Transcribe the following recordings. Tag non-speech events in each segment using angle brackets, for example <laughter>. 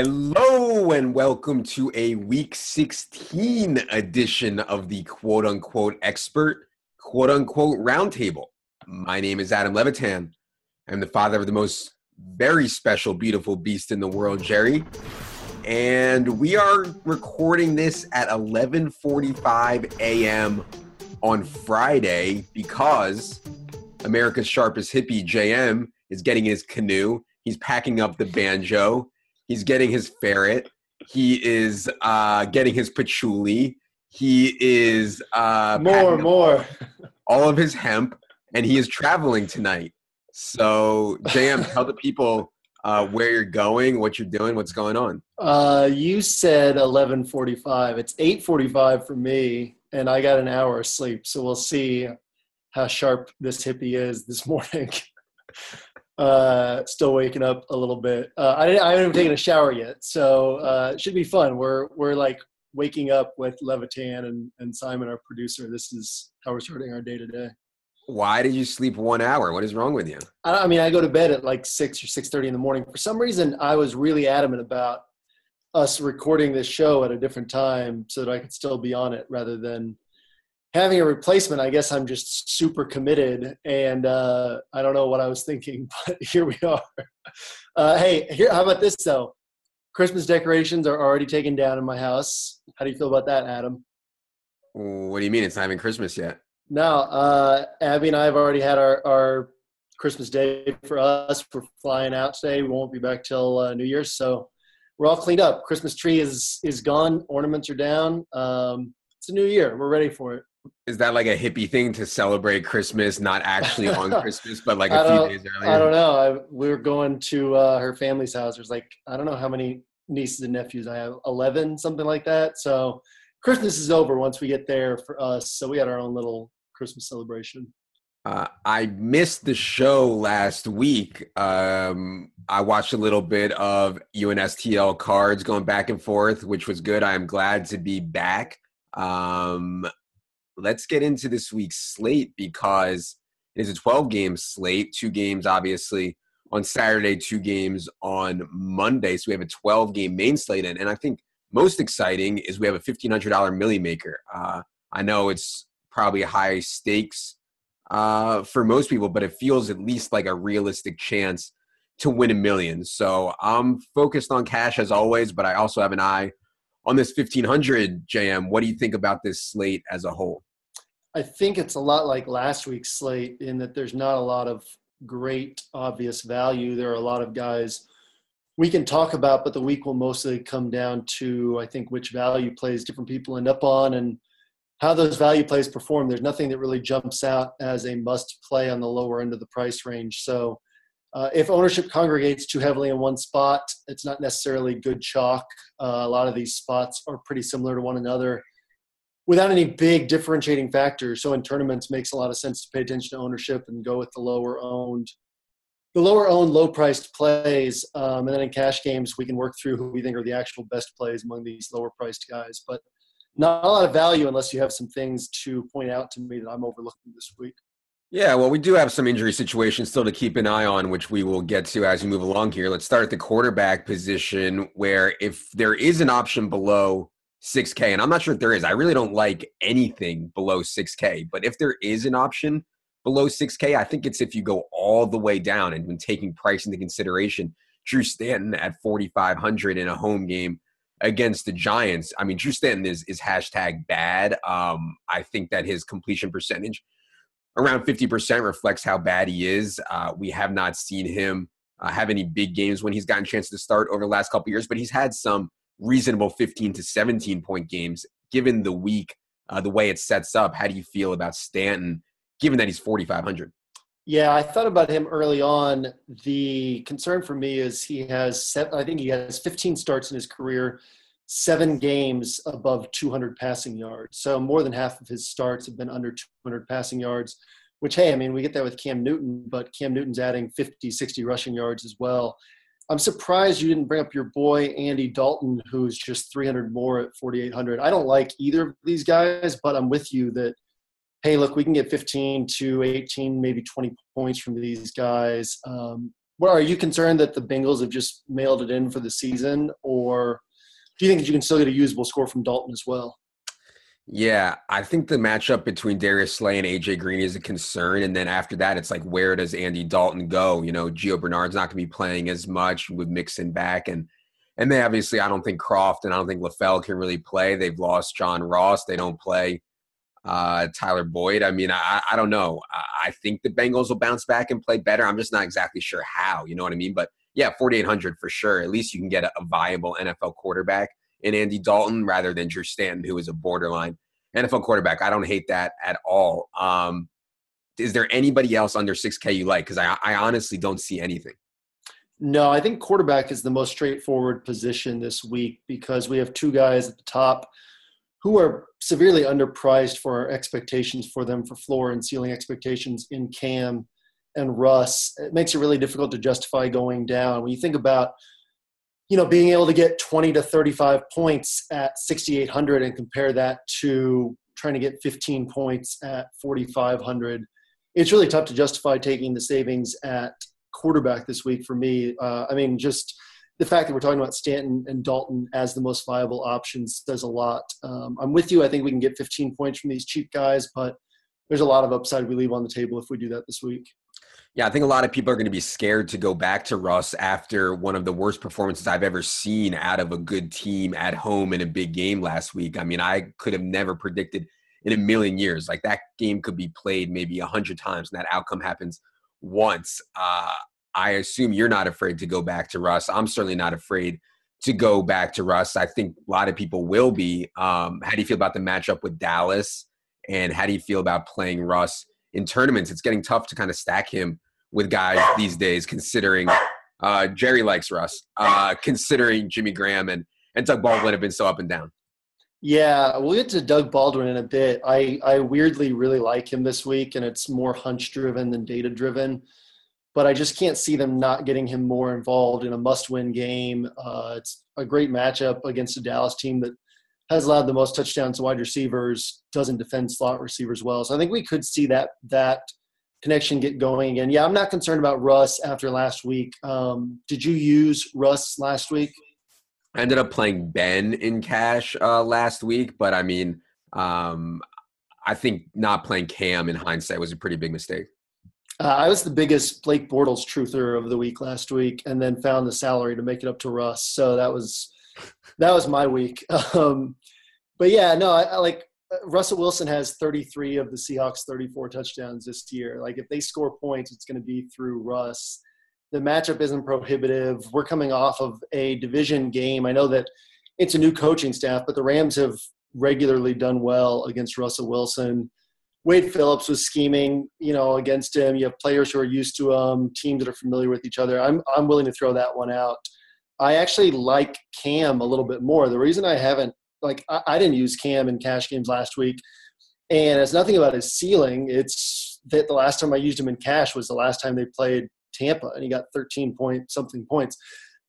Hello and welcome to a week 16 edition of the quote unquote expert quote unquote roundtable. My name is Adam Levitan. I'm the father of the most very special, beautiful beast in the world, Jerry. And we are recording this at 11:45 a.m. on Friday because America's sharpest hippie, JM, is getting his canoe. He's packing up the banjo He's getting his ferret. He is uh, getting his patchouli. He is uh, more, more. All of his hemp, and he is traveling tonight. So, JM, tell the people uh, where you're going, what you're doing, what's going on. Uh, you said 11:45. It's 8:45 for me, and I got an hour of sleep. So we'll see how sharp this hippie is this morning. <laughs> uh, still waking up a little bit. Uh, I, I haven't even taken a shower yet, so uh, it should be fun. We're we're like waking up with Levitan and, and Simon, our producer. This is how we're starting our day today. Why did you sleep one hour? What is wrong with you? I, I mean, I go to bed at like six or six thirty in the morning. For some reason, I was really adamant about us recording this show at a different time so that I could still be on it rather than having a replacement, I guess I'm just super committed, and uh, I don't know what I was thinking, <laughs> but here we are. Uh, hey, here, how about this though? Christmas decorations are already taken down in my house. How do you feel about that, Adam? What do you mean it's not even Christmas yet? No, uh, Abby and I have already had our, our Christmas day for us. We're flying out today. We won't be back till uh, New Year's, so we're all cleaned up. Christmas tree is is gone. Ornaments are down. Um, it's a new year. We're ready for it is that like a hippie thing to celebrate Christmas, not actually on <laughs> Christmas, but like a few days earlier? I don't know. I, we were going to uh, her family's house. There's like I don't know how many nieces and nephews I have, eleven, something like that. So Christmas is over once we get there for us. So we had our own little Christmas celebration. Uh, I missed the show last week. Um, I watched a little bit of UNSTL cards going back and forth, which was good. I am glad to be back. Um, let's get into this week's slate because it is a 12 game slate, two games obviously on Saturday, two games on Monday. So we have a 12 game main slate. And, and I think most exciting is we have a $1,500 Millie Maker. Uh, I know it's probably high stakes uh, for most people, but it feels at least like a realistic chance to win a million. So I'm focused on cash as always, but I also have an eye on this 1500 JM. What do you think about this slate as a whole? I think it's a lot like last week's slate in that there's not a lot of great obvious value. There are a lot of guys we can talk about, but the week will mostly come down to I think which value plays different people end up on and how those value plays perform. There's nothing that really jumps out as a must play on the lower end of the price range. So Uh, if ownership congregates too heavily in one spot, it's not necessarily good chalk. Uh, a lot of these spots are pretty similar to one another without any big differentiating factors. So in tournaments, makes a lot of sense to pay attention to ownership and go with the lower owned, the lower owned, low priced plays. Um, and then in cash games, we can work through who we think are the actual best plays among these lower priced guys. But not a lot of value unless you have some things to point out to me that I'm overlooking this week. Yeah, well, we do have some injury situations still to keep an eye on, which we will get to as we move along here. Let's start at the quarterback position, where if there is an option below 6K, and I'm not sure if there is, I really don't like anything below 6K, but if there is an option below 6K, I think it's if you go all the way down and when taking price into consideration, Drew Stanton at 4,500 in a home game against the Giants. I mean, Drew Stanton is, is hashtag bad. Um, I think that his completion percentage – around 50% reflects how bad he is. Uh, we have not seen him uh, have any big games when he's gotten a chance to start over the last couple years, but he's had some reasonable 15 to 17 point games. Given the week, uh, the way it sets up, how do you feel about Stanton, given that he's 4,500? Yeah, I thought about him early on. The concern for me is he has, I think he has 15 starts in his career, seven games above 200 passing yards. So more than half of his starts have been under 200 passing yards, which, hey, I mean, we get that with Cam Newton, but Cam Newton's adding 50, 60 rushing yards as well. I'm surprised you didn't bring up your boy, Andy Dalton, who's just 300 more at 4,800. I don't like either of these guys, but I'm with you that, hey, look, we can get 15 to 18, maybe 20 points from these guys. Um, what are you concerned that the Bengals have just mailed it in for the season, or do you think you can still get a usable score from Dalton as well? Yeah, I think the matchup between Darius Slay and AJ Green is a concern. And then after that, it's like, where does Andy Dalton go? You know, Gio Bernard's not going to be playing as much with Mixon back. And and they obviously, I don't think Kroft and I don't think LaFell can really play. They've lost John Ross. They don't play uh, Tyler Boyd. I mean, I, I don't know. I, I think the Bengals will bounce back and play better. I'm just not exactly sure how. You know what I mean? But yeah, 4,800 for sure. At least you can get a, a viable NFL quarterback in Andy Dalton rather than Drew Stanton, who is a borderline NFL quarterback. I don't hate that at all. Um, is there anybody else under 6K you like? Because I, I honestly don't see anything. No, I think quarterback is the most straightforward position this week because we have two guys at the top who are severely underpriced for our expectations for them for floor and ceiling expectations in Cam and Russ, it makes it really difficult to justify going down. When you think about, you know, being able to get 20 to 35 points at 6,800 and compare that to trying to get 15 points at 4,500, it's really tough to justify taking the savings at quarterback this week for me. Uh, I mean, just the fact that we're talking about Stanton and Dalton as the most viable options says a lot. Um, I'm with you. I think we can get 15 points from these cheap guys, but there's a lot of upside we leave on the table if we do that this week. Yeah, I think a lot of people are going to be scared to go back to Russ after one of the worst performances I've ever seen out of a good team at home in a big game last week. I mean, I could have never predicted in a million years like that game could be played maybe a hundred times and that outcome happens once. Uh, I assume you're not afraid to go back to Russ. I'm certainly not afraid to go back to Russ. I think a lot of people will be. Um, how do you feel about the matchup with Dallas? And how do you feel about playing Russ in tournaments, it's getting tough to kind of stack him with guys these days, considering uh, Jerry likes Russ, uh, considering Jimmy Graham and, and Doug Baldwin have been so up and down. Yeah, we'll get to Doug Baldwin in a bit. I, I weirdly really like him this week, and it's more hunch driven than data driven. But I just can't see them not getting him more involved in a must win game. Uh, it's a great matchup against a Dallas team that has allowed the most touchdowns to wide receivers, doesn't defend slot receivers well. So I think we could see that that connection get going again. Yeah, I'm not concerned about Russ after last week. Um, did you use Russ last week? I ended up playing Ben in cash uh, last week, but I mean, um, I think not playing Cam in hindsight was a pretty big mistake. Uh, I was the biggest Blake Bortles truther of the week last week, and then found the salary to make it up to Russ. So that was that was my week. <laughs> Um, but yeah, no, I, I, like Uh, Russell Wilson has 33 of the Seahawks 34 touchdowns this year. Like if they score points, it's going to be through Russ. The matchup isn't prohibitive. We're coming off of a division game. I know that it's a new coaching staff, but the Rams have regularly done well against Russell Wilson. Wade Phillips was scheming, you know, against him. You have players who are used to him, teams that are familiar with each other. I'm I'm willing to throw that one out. I actually like Cam a little bit more. The reason I haven't like I, I didn't use Cam in cash games last week, and it's nothing about his ceiling. It's that the last time I used him in cash was the last time they played Tampa, and he got 13 point something points.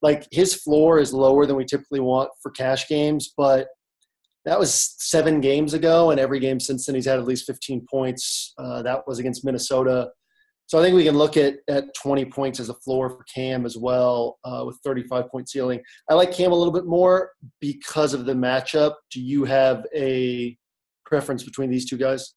Like his floor is lower than we typically want for cash games, but that was seven games ago, and every game since then he's had at least 15 points. Uh, that was against Minnesota. So I think we can look at, at 20 points as a floor for Cam as well uh, with 35 point ceiling. I like Cam a little bit more because of the matchup. Do you have a preference between these two guys?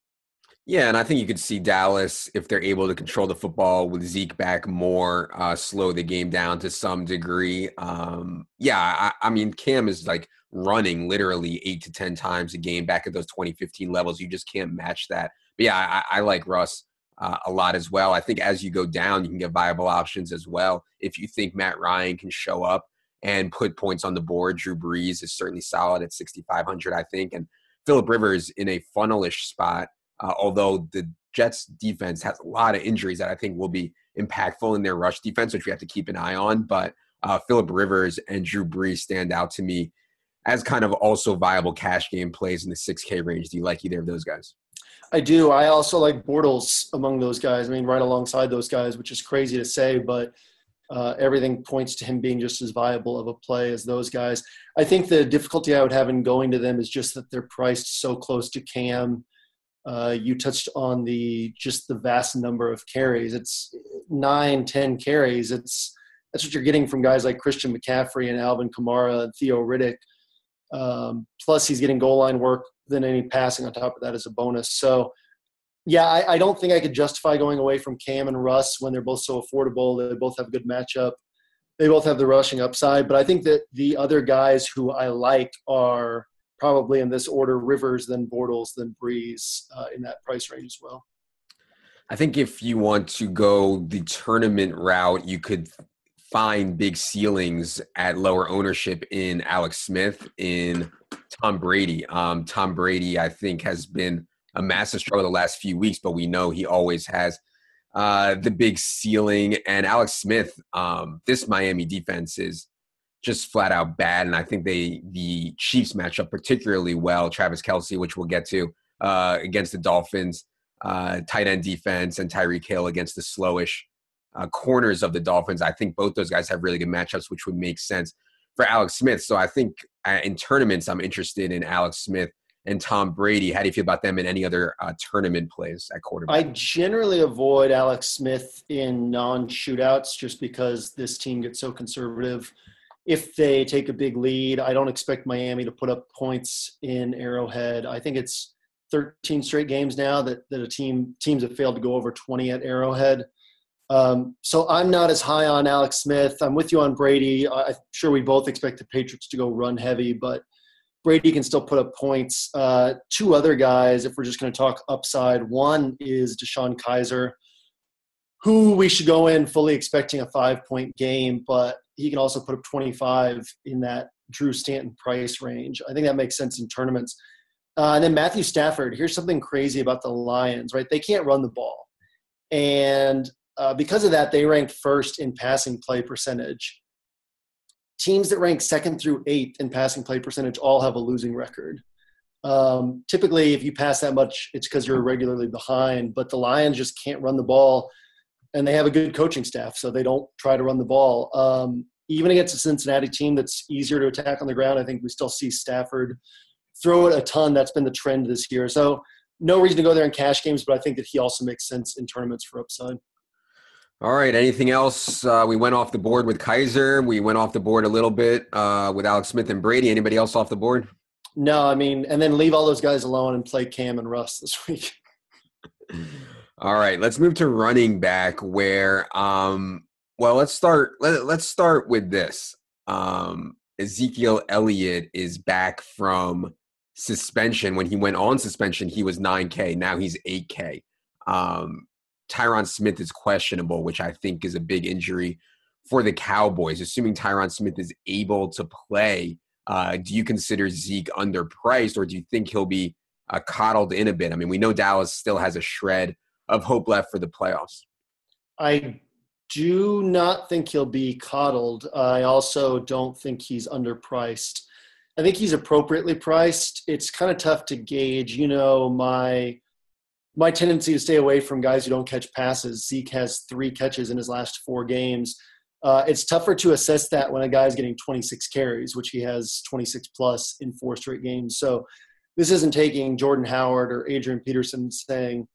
Yeah, and I think you could see Dallas if they're able to control the football with Zeke back more, uh, slow the game down to some degree. Um, yeah, I, I, mean Cam is like running literally eight to ten times a game back at those 2015 levels. You just can't match that. But yeah, I, I like Russ uh, a lot as well. I think as you go down, you can get viable options as well. If you think Matt Ryan can show up and put points on the board, Drew Brees is certainly solid at 6,500, I think, and Philip Rivers in a funnelish spot uh, although the Jets defense has a lot of injuries that I think will be impactful in their rush defense, which we have to keep an eye on. But uh, Philip Rivers and Drew Brees stand out to me as kind of also viable cash game plays in the 6K range. Do you like either of those guys? I do. I also like Bortles among those guys. I mean, right alongside those guys, which is crazy to say, but uh, everything points to him being just as viable of a play as those guys. I think the difficulty I would have in going to them is just that they're priced so close to Cam uh, you touched on the just the vast number of carries. It's nine, ten carries. It's that's what you're getting from guys like Christian McCaffrey and Alvin Kamara and Theo Riddick. Um, plus, he's getting goal line work. Then any passing on top of that is a bonus. So, yeah, I, I, don't think I could justify going away from Cam and Russ when they're both so affordable. They both have a good matchup. They both have the rushing upside. But I think that the other guys who I like are probably in this order Rivers, then Bortles, then Brees uh, in that price range as well. I think if you want to go the tournament route, you could find big ceilings at lower ownership in Alex Smith, in Tom Brady. Um, Tom Brady, I think, has been a massive struggle the last few weeks, but we know he always has uh, the big ceiling. And Alex Smith, um, this Miami defense is just flat out bad. And I think they the Chiefs match up particularly well. Travis Kelce, which we'll get to, uh, against the Dolphins, uh, tight end defense, and Tyreek Hill against the slowish uh, corners of the Dolphins. I think both those guys have really good matchups, which would make sense for Alex Smith. So I think uh, in tournaments, I'm interested in Alex Smith and Tom Brady. How do you feel about them in any other uh, tournament plays at quarterback? I generally avoid Alex Smith in non shootouts just because this team gets so conservative if they take a big lead, I don't expect Miami to put up points in Arrowhead. I think it's 13 straight games now that, that a team teams have failed to go over 20 at Arrowhead. Um, so I'm not as high on Alex Smith. I'm with you on Brady. I'm sure we both expect the Patriots to go run heavy, but Brady can still put up points. Uh, two other guys, if we're just going to talk upside, one is DeShone Kizer, who we should go in fully expecting a five point game, but he can also put up 25 in that Drew Stanton price range. I think that makes sense in tournaments. Uh, and then Matthew Stafford. Here's something crazy about the Lions, right? They can't run the ball, and uh, because of that, they ranked first in passing play percentage. Teams that rank second through eighth in passing play percentage all have a losing record. Um, typically, if you pass that much, it's because you're regularly behind. But the Lions just can't run the ball and they have a good coaching staff, so they don't try to run the ball. Um, even against a Cincinnati team that's easier to attack on the ground, I think we still see Stafford throw it a ton. That's been the trend this year. So no reason to go there in cash games, but I think that he also makes sense in tournaments for upside. All right. Anything else? Uh, we went off the board with Kizer. We went off the board a little bit uh, with Alex Smith and Brady. Anybody else off the board? No, I mean, and then leave all those guys alone and play Cam and Russ this week. <laughs> All right, let's move to running back where um well, let's start let, let's start with this. Um Ezekiel Elliott is back from suspension. When he went on suspension, he was 9K. Now he's 8K. Um, Tyron Smith is questionable, which I think is a big injury for the Cowboys. Assuming Tyron Smith is able to play, uh, do you consider Zeke underpriced, or do you think he'll be uh, coddled in a bit? I mean, we know Dallas still has a shred of hope left for the playoffs. I do not think he'll be coddled. I also don't think he's underpriced. I think he's appropriately priced. It's kind of tough to gauge. You know, my my tendency to stay away from guys who don't catch passes. Zeke has three catches in his last four games. Uh, it's tougher to assess that when a guy's getting 26 carries, which he has 26 plus in four straight games. So this isn't taking Jordan Howard or Adrian Peterson saying,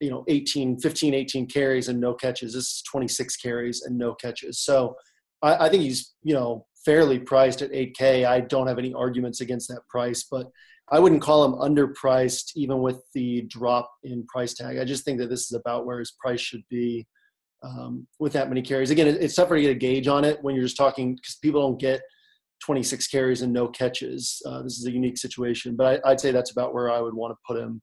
you know, 18, 15, 18 carries and no catches. This is 26 carries and no catches. So I, I think he's, you know, fairly priced at 8K. I don't have any arguments against that price, but I wouldn't call him underpriced even with the drop in price tag. I just think that this is about where his price should be um, with that many carries. Again, it's tougher to get a gauge on it when you're just talking because people don't get 26 carries and no catches. Uh, this is a unique situation, but I, would say that's about where I would want to put him.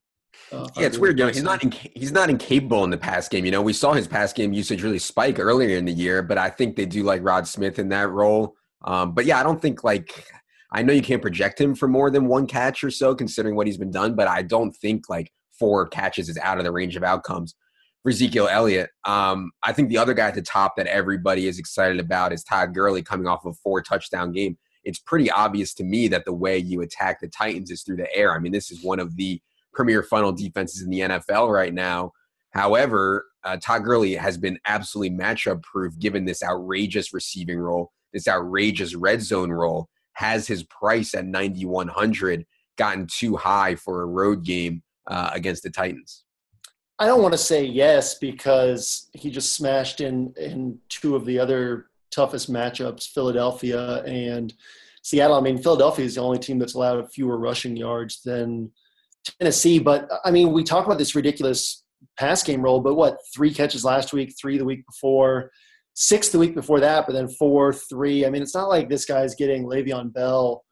Uh, yeah, it's weird. You know, he's not inc- he's not incapable in the pass game. You know, we saw his pass game usage really spike earlier in the year, but I think they do like Rod Smith in that role. Um, but yeah, I don't think like I know you can't project him for more than one catch or so, considering what he's been done. But I don't think like four catches is out of the range of outcomes for Ezekiel Elliott. Um, I think the other guy at the top that everybody is excited about is Todd Gurley coming off of a four touchdown game. It's pretty obvious to me that the way you attack the Titans is through the air. I mean, this is one of the premier funnel defenses in the NFL right now. However, uh, Todd Gurley has been absolutely matchup proof given this outrageous receiving role this outrageous red zone role has his price at 9100 gotten too high for a road game uh, against the Titans? I don't want to say yes because he just smashed in in two of the other toughest matchups, Philadelphia and Seattle. I mean, Philadelphia is the only team that's allowed fewer rushing yards than Tennessee. But I mean, we talk about this ridiculous pass game role, but what three catches last week, three the week before six the week before that, but then four, three. I mean, it's not like this guy's getting Le'Veon Bell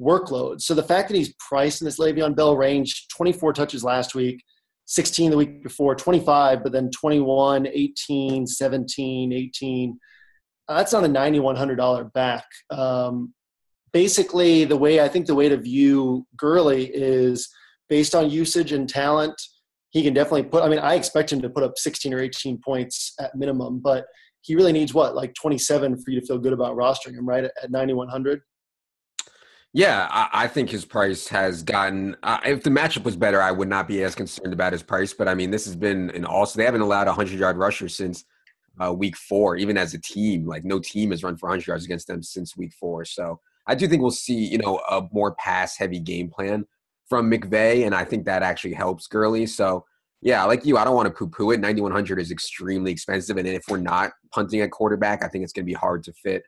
workload. So the fact that he's priced in this Le'Veon Bell range, 24 touches last week, 16 the week before, 25, but then 21, 18, 17, 18. that's on a $9,100 back. Um, basically, the way I think the way to view Gurley is based on usage and talent. He can definitely put. I mean, I expect him to put up 16 or 18 points at minimum, but he really needs what like 27 for you to feel good about rostering him right at, 9100 yeah, I, I, think his price has gotten. Uh, if the matchup was better, I would not be as concerned about his price. But I mean, this has been an also. They haven't allowed a hundred yard rusher since uh, week four, even as a team. Like no team has run for hundred yards against them since week four. So I do think we'll see, you know, a more pass heavy game plan from McVay, and I think that actually helps Gurley. So yeah, like you, I don't want to poo-poo it. 9100 is extremely expensive, and if we're not punting at quarterback, I think it's going to be hard to fit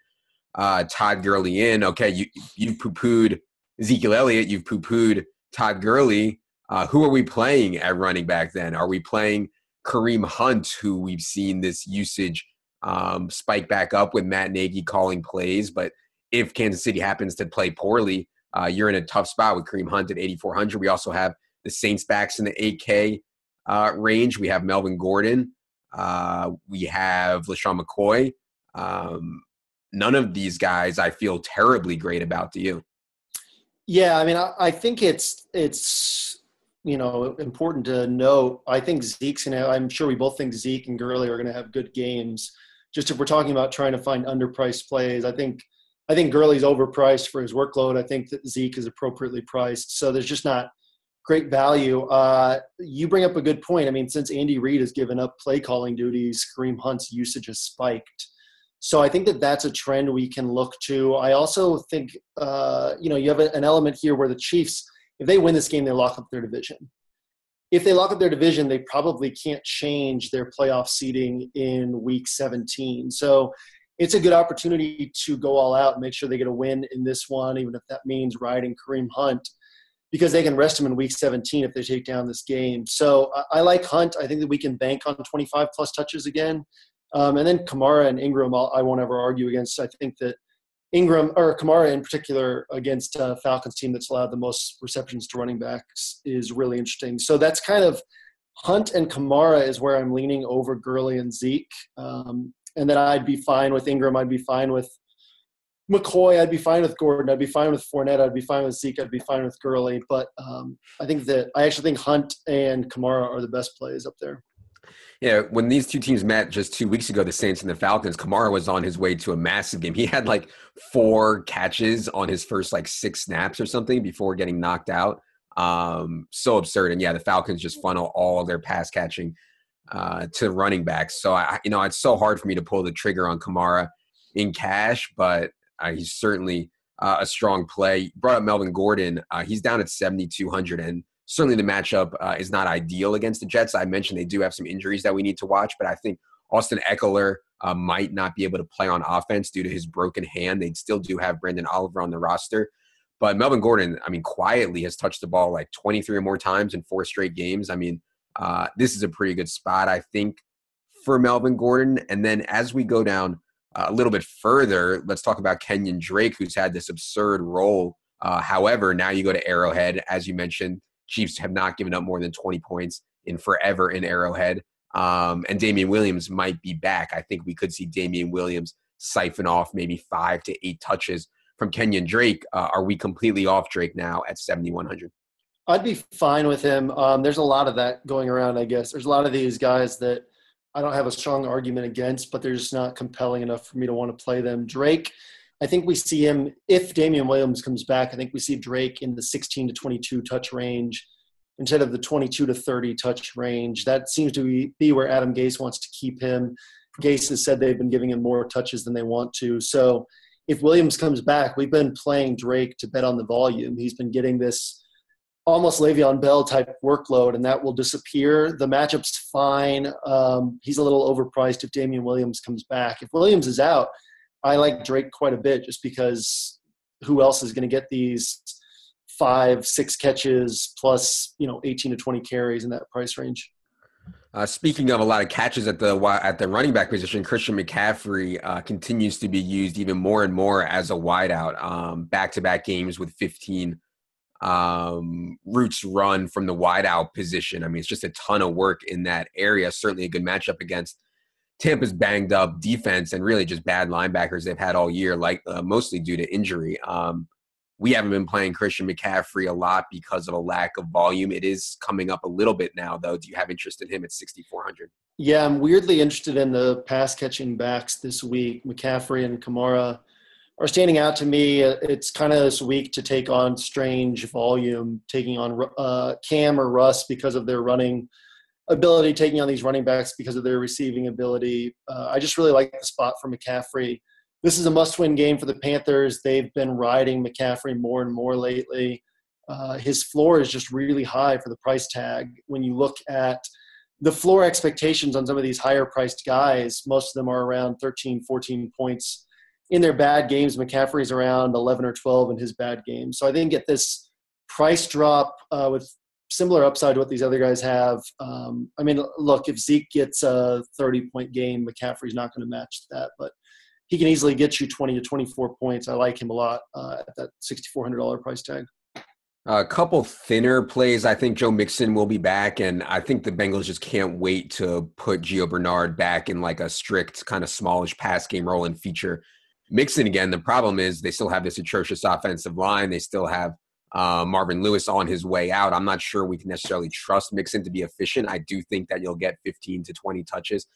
uh, Todd Gurley in. Okay, you you've poo-pooed Ezekiel Elliott, you've poo-pooed Todd Gurley. Uh, who are we playing at running back then? Are we playing Kareem Hunt, who we've seen this usage um, spike back up with Matt Nagy calling plays? But if Kansas City happens to play poorly, uh, you're in a tough spot with Kareem Hunt at 8,400. We also have the Saints backs in the 8K uh, range. We have Melvin Gordon. Uh, we have LeSean McCoy. Um, none of these guys I feel terribly great about. Do you? Yeah, I mean, I, I think it's it's you know important to note. I think Zeke's gonna. I'm sure we both think Zeke and Gurley are going to have good games. Just if we're talking about trying to find underpriced plays, I think I think Gurley's overpriced for his workload. I think that Zeke is appropriately priced. So there's just not great value. Uh, you bring up a good point. I mean, since Andy Reid has given up play calling duties, Kareem Hunt's usage has spiked. So I think that that's a trend we can look to. I also think, uh, you know, you have a, an element here where the Chiefs, if they win this game, they lock up their division. If they lock up their division, they probably can't change their playoff seeding in week 17. So it's a good opportunity to go all out and make sure they get a win in this one, even if that means riding Kareem Hunt because they can rest him in week 17 if they take down this game. So I, I like Hunt. I think that we can bank on 25 plus touches again. Um, and then Kamara and Ingram, I'll, I will not ever argue against. I think that Ingram or Kamara in particular against uh, Falcons team that's allowed the most receptions to running backs is really interesting. So that's kind of Hunt and Kamara is where I'm leaning over Gurley and Zeke. Um, and then I'd be fine with Ingram. I'd be fine with McCoy, I'd be fine with Gordon. I'd be fine with Fournette. I'd be fine with Zeke. I'd be fine with Gurley. But um, I think that I actually think Hunt and Kamara are the best plays up there. Yeah, when these two teams met just two weeks ago, the Saints and the Falcons, Kamara was on his way to a massive game. He had like four catches on his first like six snaps or something before getting knocked out. Um, so absurd. And yeah, the Falcons just funnel all their pass catching uh, to running backs. So I, you know, it's so hard for me to pull the trigger on Kamara in cash, but uh, he's certainly uh, a strong play. You brought up Melvin Gordon. Uh, he's down at 7,200 and certainly the matchup uh, is not ideal against the Jets. I mentioned they do have some injuries that we need to watch, but I think Austin Ekeler uh, might not be able to play on offense due to his broken hand. They still do have Branden Oliver on the roster. But Melvin Gordon, I mean, quietly has touched the ball like 23 or more times in four straight games. I mean, uh, this is a pretty good spot, I think, for Melvin Gordon. And then as we go down uh, a little bit further, let's talk about Kenyon Drake, who's had this absurd role. Uh, however, now you go to Arrowhead, as you mentioned, Chiefs have not given up more than 20 points in forever in Arrowhead. Um, and Damien Williams might be back. I think we could see Damien Williams siphon off maybe five to eight touches from Kenyon Drake. Uh, are we completely off Drake now at 7,100? I'd be fine with him. Um, there's a lot of that going around, I guess. There's a lot of these guys that I don't have a strong argument against, but they're just not compelling enough for me to want to play them. Drake, I think we see him if Damien Williams comes back. I think we see Drake in the 16 to 22 touch range instead of the 22 to 30 touch range. That seems to be where Adam Gase wants to keep him. Gase has said they've been giving him more touches than they want to. So if Williams comes back, we've been playing Drake to bet on the volume. He's been getting this almost Le'Veon Bell type workload, and that will disappear. The matchup's fine. Um, he's a little overpriced if Damien Williams comes back. If Williams is out, I like Drake quite a bit just because who else is going to get these five, six catches plus you know 18 to 20 carries in that price range? Uh, speaking of a lot of catches at the at the running back position, Christian McCaffrey uh, continues to be used even more and more as a wideout. Back to back games with 15 um, routes run from the wideout position. I mean, it's just a ton of work in that area. Certainly a good matchup against Tampa's banged up defense and really just bad linebackers they've had all year, like uh, mostly due to injury. Um, we haven't been playing Christian McCaffrey a lot because of a lack of volume. It is coming up a little bit now, though. Do you have interest in him at 6,400? Yeah, I'm weirdly interested in the pass catching backs this week. McCaffrey and Kamara are standing out to me. It's kind of this week to take on strange volume, taking on uh, Cam or Russ because of their running – ability taking on these running backs because of their receiving ability. Uh, I just really like the spot for McCaffrey. This is a must-win game for the Panthers. They've been riding McCaffrey more and more lately. Uh, his floor is just really high for the price tag. When you look at the floor expectations on some of these higher priced guys, most of them are around 13, 14 points in their bad games. McCaffrey's around 11 or 12 in his bad games. So I think at this price drop uh, with similar upside to what these other guys have. Um, I mean, look, if Zeke gets a 30 point game, McCaffrey's not going to match that, but he can easily get you 20 to 24 points. I like him a lot uh, at that $6,400 price tag. A couple thinner plays. I think Joe Mixon will be back, and I think the Bengals just can't wait to put Gio Bernard back in like a strict kind of smallish pass game role and feature Mixon again. The problem is they still have this atrocious offensive line. They still have uh, Marvin Lewis on his way out. I'm not sure we can necessarily trust Mixon to be efficient. I do think that you'll get 15 to 20 touches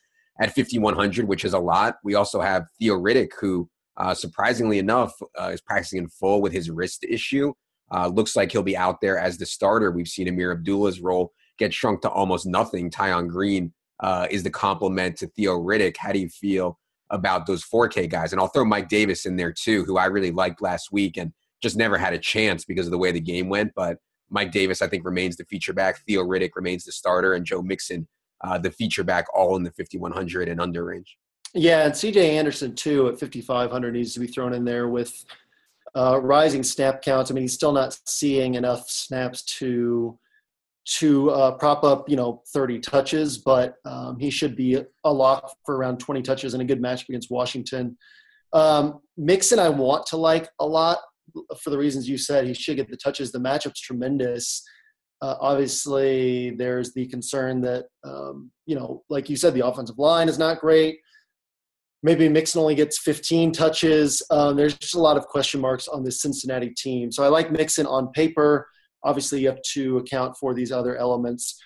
at 5,100, which is a lot. We also have Theo Riddick, who uh, surprisingly enough uh, is practicing in full with his wrist issue. Uh, looks like he'll be out there as the starter. We've seen Ameer Abdullah's role get shrunk to almost nothing. Tion Green uh, is the complement to Theo Riddick. How do you feel about those 4K guys? And I'll throw Mike Davis in there too, who I really liked last week and just never had a chance because of the way the game went. But Mike Davis, I think, remains the feature back. Theo Riddick remains the starter, and Joe Mixon, uh, the feature back, all in the 5,100 and under range. Yeah, and CJ Anderson, too, at 5,500 needs to be thrown in there with uh, rising snap counts. I mean, he's still not seeing enough snaps to to uh, prop up, you know, 30 touches, but um, he should be a lock for around 20 touches and a good match against Washington. Um, Mixon, I want to like a lot for the reasons you said, he should get the touches. The matchup's tremendous. Uh, obviously, there's the concern that, um, you know, like you said, the offensive line is not great. maybe Mixon only gets 15 touches. Um, there's just a lot of question marks on this Cincinnati team. So I like Mixon on paper. Obviously, you have to account for these other elements.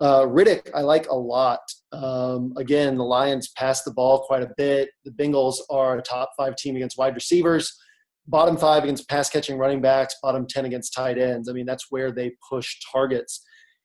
Uh, Riddick, I like a lot. Um, again, the Lions pass the ball quite a bit. The Bengals are a top five team against wide receivers, bottom five against pass catching running backs, bottom 10 against tight ends. I mean, that's where they push targets.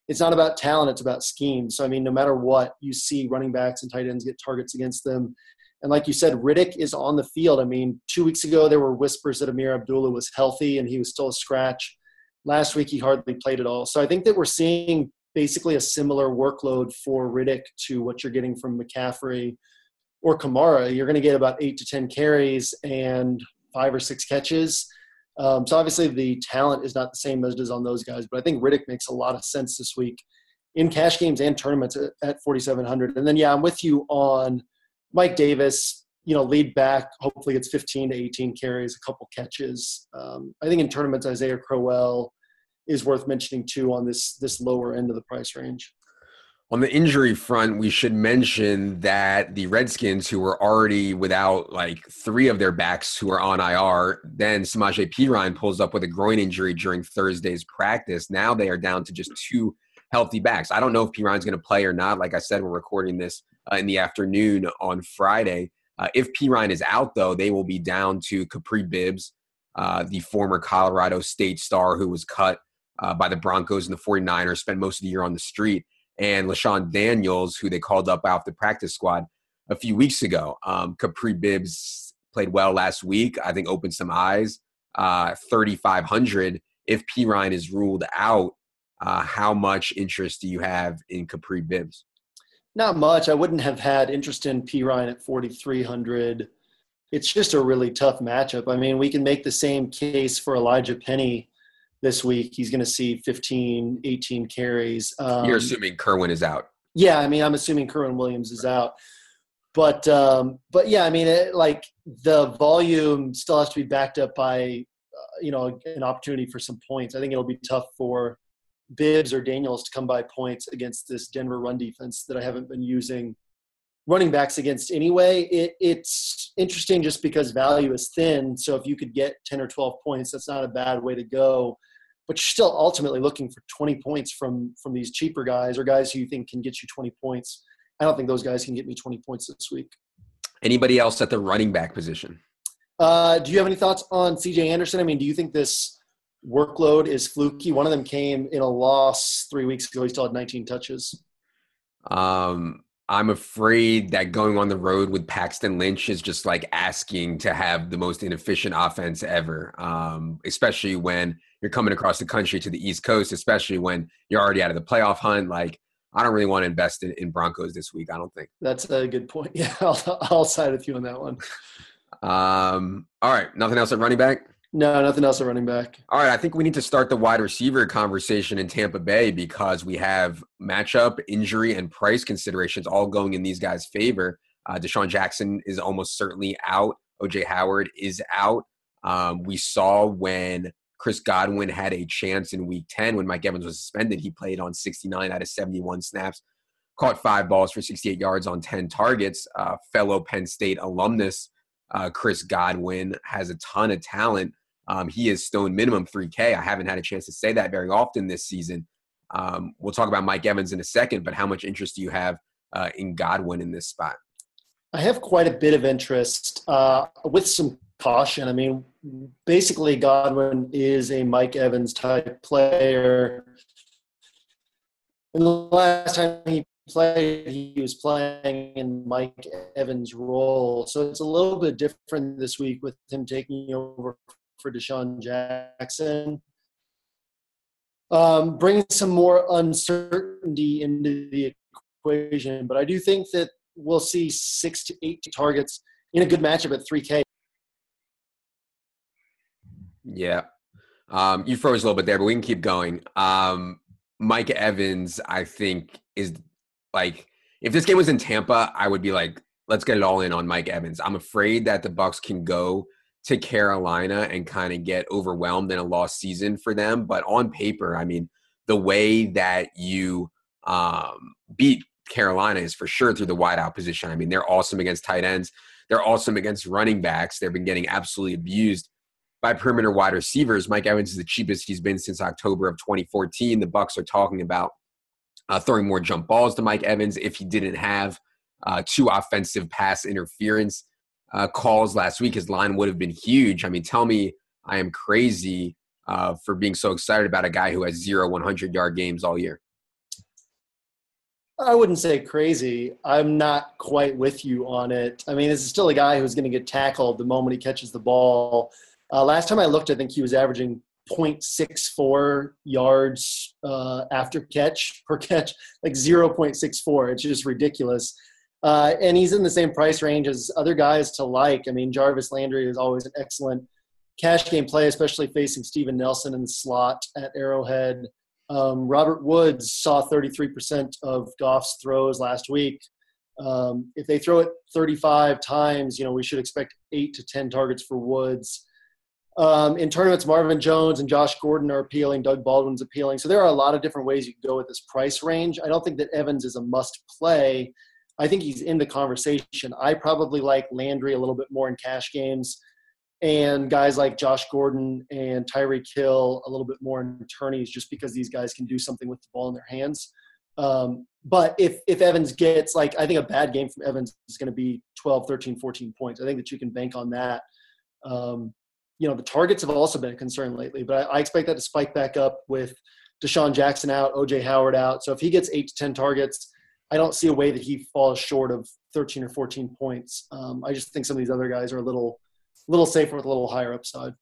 It's not about talent, it's about scheme. So, I mean, no matter what, you see running backs and tight ends get targets against them. And like you said, Riddick is on the field. I mean, two weeks ago, there were whispers that Ameer Abdullah was healthy and he was still a scratch. Last week, he hardly played at all. So I think that we're seeing basically a similar workload for Riddick to what you're getting from McCaffrey or Kamara. You're going to get about eight to 10 carries and five or six catches. Um, so obviously, the talent is not the same as it is on those guys, but I think Riddick makes a lot of sense this week in cash games and tournaments at, at 4,700. And then, yeah, I'm with you on Mike Davis, you know, lead back. Hopefully, it's 15 to 18 carries, a couple catches. Um, I think in tournaments, Isaiah Crowell is worth mentioning too on this this lower end of the price range. On the injury front, we should mention that the Redskins, who were already without like three of their backs who are on IR, then Samaje Perine pulls up with a groin injury during Thursday's practice. Now they are down to just two healthy backs. I don't know if Perine's going to play or not. Like I said, we're recording this uh, in the afternoon on Friday. Uh, if Perine is out, though, they will be down to Kapri Bibbs, uh, the former Colorado State star who was cut uh, by the Broncos and the 49ers, spent most of the year on the street, and LeShun Daniels, who they called up off the practice squad a few weeks ago. Um, Kapri Bibbs played well last week. I think opened some eyes. Uh, 3,500. If Perine is ruled out, uh, how much interest do you have in Kapri Bibbs? Not much. I wouldn't have had interest in Perine at 4,300. It's just a really tough matchup. I mean, we can make the same case for Elijah Penny this week. He's going to see 15, 18 carries. Um, You're assuming Kerwynn is out. Yeah, I mean, I'm assuming Kerwynn Williams is out. But um, but yeah, I mean, it, like the volume still has to be backed up by uh, you know an opportunity for some points. I think it'll be tough for Bibbs or Daniels to come by points against this Denver run defense that I haven't been using running backs against anyway. It, it's interesting just because value is thin. So if you could get 10 or 12 points, that's not a bad way to go. But you're still ultimately looking for 20 points from from these cheaper guys or guys who you think can get you 20 points. I don't think those guys can get me 20 points this week. Anybody else at the running back position? Uh, do you have any thoughts on CJ Anderson? I mean, do you think this workload is fluky. One of them came in a loss three weeks ago. He still had 19 touches. Um, I'm afraid that going on the road with Paxton Lynch is just like asking to have the most inefficient offense ever, um, especially when you're coming across the country to the East Coast, especially when you're already out of the playoff hunt. Like, I don't really want to invest in, in Broncos this week. I don't think. That's a good point. <laughs> Yeah, I'll, I'll side with you on that one. <laughs> Um, all right. Nothing else at running back? No, nothing else at running back. All right, I think we need to start the wide receiver conversation in Tampa Bay because we have matchup, injury, and price considerations all going in these guys' favor. Uh, DeSean Jackson is almost certainly out. OJ Howard is out. Um, we saw when Chris Godwin had a chance in week 10 when Mike Evans was suspended. He played on 69 out of 71 snaps, caught five balls for 68 yards on 10 targets. Uh, fellow Penn State alumnus uh, Chris Godwin has a ton of talent. Um, he is stone minimum 3K. I haven't had a chance to say that very often this season. Um, we'll talk about Mike Evans in a second, but how much interest do you have uh, in Godwin in this spot? I have quite a bit of interest uh, with some caution. I mean, basically, Godwin is a Mike Evans type player. And the last time he played, he was playing in Mike Evans' role. So it's a little bit different this week with him taking over for DeSean Jackson. Um, bringing some more uncertainty into the equation, but I do think that we'll see six to eight targets in a good matchup at 3K. Yeah. Um, you froze a little bit there, but we can keep going. Um, Mike Evans, I think, is like if this game was in Tampa, I would be like, let's get it all in on Mike Evans. I'm afraid that the Bucs can go to Carolina and kind of get overwhelmed in a lost season for them. But on paper, I mean, the way that you um, beat Carolina is for sure through the wideout position. I mean, they're awesome against tight ends. They're awesome against running backs. They've been getting absolutely abused by perimeter wide receivers. Mike Evans is the cheapest he's been since October of 2014. The Bucs are talking about uh, throwing more jump balls to Mike Evans if he didn't have uh, two offensive pass interference uh, calls last week. His line would have been huge. I mean, tell me I am crazy uh, for being so excited about a guy who has zero 100 yard games all year. I wouldn't say crazy. I'm not quite with you on it. I mean, this is still a guy who's going to get tackled the moment he catches the ball. Uh, last time I looked, I think he was averaging 0.64 yards uh, after catch per catch, like 0.64. It's just ridiculous. Uh, and he's in the same price range as other guys to like. I mean, Jarvis Landry is always an excellent cash game play, especially facing Steven Nelson in the slot at Arrowhead. Um, Robert Woods saw 33% of Goff's throws last week. Um, if they throw it 35 times, you know, we should expect eight to 10 targets for Woods. Um, in tournaments, Marvin Jones and Josh Gordon are appealing. Doug Baldwin's appealing. So there are a lot of different ways you can go with this price range. I don't think that Evans is a must play. I think he's in the conversation. I probably like Landry a little bit more in cash games and guys like Josh Gordon and Tyreek Hill a little bit more in tourneys just because these guys can do something with the ball in their hands. Um, but if, if Evans gets like, I think a bad game from Evans is going to be 12, 13, 14 points. I think that you can bank on that. Um, you know, the targets have also been a concern lately, but I, I expect that to spike back up with DeSean Jackson out, OJ Howard out. So if he gets eight to 10 targets, I don't see a way that he falls short of 13 or 14 points. Um, I just think some of these other guys are a little little safer with a little higher upside.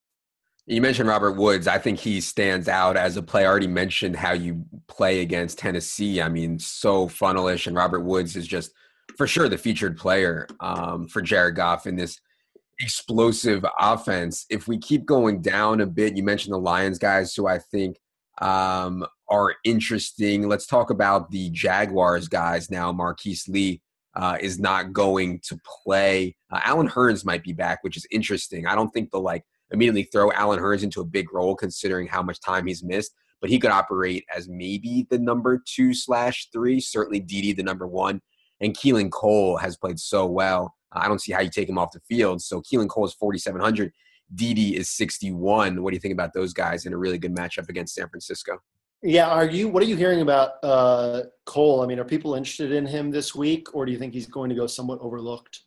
You mentioned Robert Woods. I think he stands out as a play. I already mentioned how you play against Tennessee. I mean, so funnelish, and Robert Woods is just for sure the featured player um, for Jared Goff in this explosive offense. If we keep going down a bit, you mentioned the Lions guys, who I think um, are interesting. Let's talk about the Jaguars guys now. Marquise Lee uh, is not going to play. Uh, Allen Hurns might be back, which is interesting. I don't think they'll like immediately throw Allen Hurns into a big role considering how much time he's missed, but he could operate as maybe the number two slash three, certainly Dede the number one. And Keelan Cole has played so well. I don't see how you take him off the field. So Keelan Cole is 4,700. Dede is 61. What do you think about those guys in a really good matchup against San Francisco? Yeah, are you? What are you hearing about uh, Cole? I mean, are people interested in him this week, or do you think he's going to go somewhat overlooked?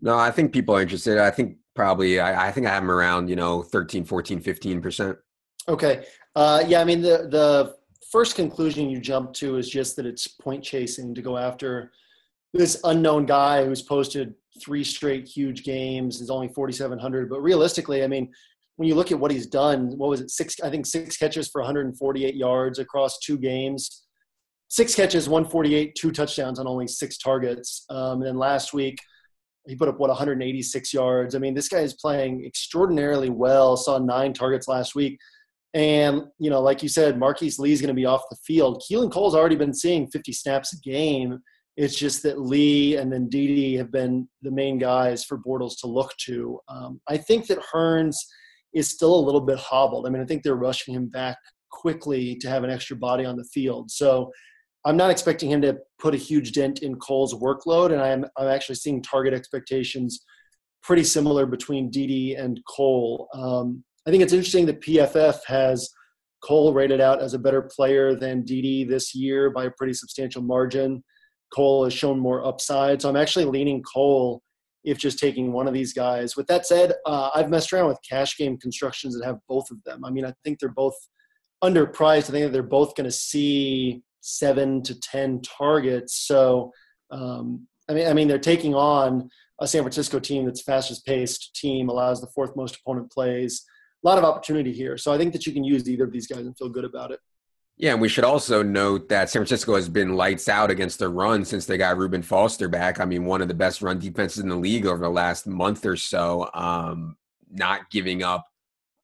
No, I think people are interested. I think probably. I, I think I have him around, you know, 13, 14, 15 percent. Okay. Uh, yeah, I mean, the the first conclusion you jump to is just that it's point chasing to go after this unknown guy who's posted three straight huge games is only 4,700. But realistically, I mean, when you look at what he's done, what was it? Six, I think six catches for 148 yards across two games. Six catches, 148, two touchdowns on only six targets. Um, and then last week, he put up what 186 yards. I mean, this guy is playing extraordinarily well. Saw nine targets last week, and you know, like you said, Marquise Lee is going to be off the field. Keelan Cole's already been seeing 50 snaps a game. It's just that Lee and then Dede have been the main guys for Bortles to look to. Um, I think that Hurns is still a little bit hobbled. I mean, I think they're rushing him back quickly to have an extra body on the field. So I'm not expecting him to put a huge dent in Cole's workload, and I'm I'm actually seeing target expectations pretty similar between Dede and Cole. Um, I think it's interesting that PFF has Cole rated out as a better player than Dede this year by a pretty substantial margin. Cole has shown more upside, so I'm actually leaning Cole if just taking one of these guys. With that said, uh, I've messed around with cash game constructions that have both of them. I mean, I think they're both underpriced. I think that they're both going to see seven to ten targets. So, um, I mean, I mean, they're taking on a San Francisco team that's fastest paced team, allows the fourth most opponent plays. A lot of opportunity here. So I think that you can use either of these guys and feel good about it. Yeah, and we should also note that San Francisco has been lights out against the run since they got Reuben Foster back. I mean, one of the best run defenses in the league over the last month or so, um, not giving up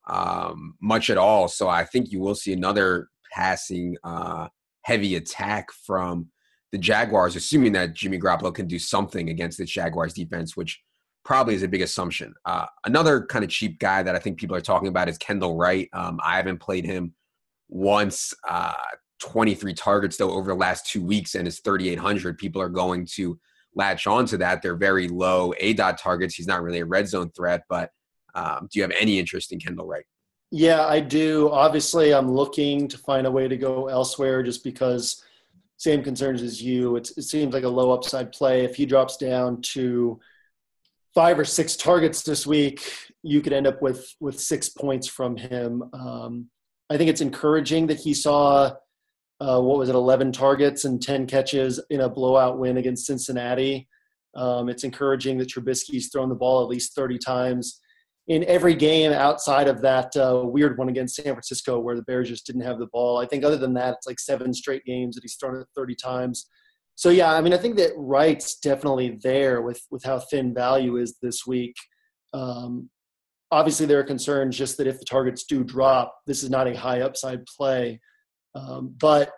um, much at all. So I think you will see another passing uh, heavy attack from the Jaguars, assuming that Jimmy Garoppolo can do something against the Jaguars defense, which probably is a big assumption. Uh, another kind of cheap guy that I think people are talking about is Kendall Wright. Um, I haven't played him once uh, 23 targets though over the last two weeks and is 3,800. People are going to latch on to that. They're very low A dot targets. He's not really a red zone threat, but um, do you have any interest in Kendall Wright? Yeah, I do. Obviously, I'm looking to find a way to go elsewhere just because same concerns as you. It's, it seems like a low upside play. If he drops down to five or six targets this week, you could end up with with six points from him. Um, I think it's encouraging that he saw uh, what was it, 11 targets and 10 catches in a blowout win against Cincinnati. Um, it's encouraging that Trubisky's thrown the ball at least 30 times in every game outside of that uh, weird one against San Francisco where the Bears just didn't have the ball. I think other than that, it's like seven straight games that he's thrown it 30 times. So yeah, I mean, I think that Wright's definitely there with with how thin value is this week. Um, obviously, there are concerns just that if the targets do drop, this is not a high upside play. Um, but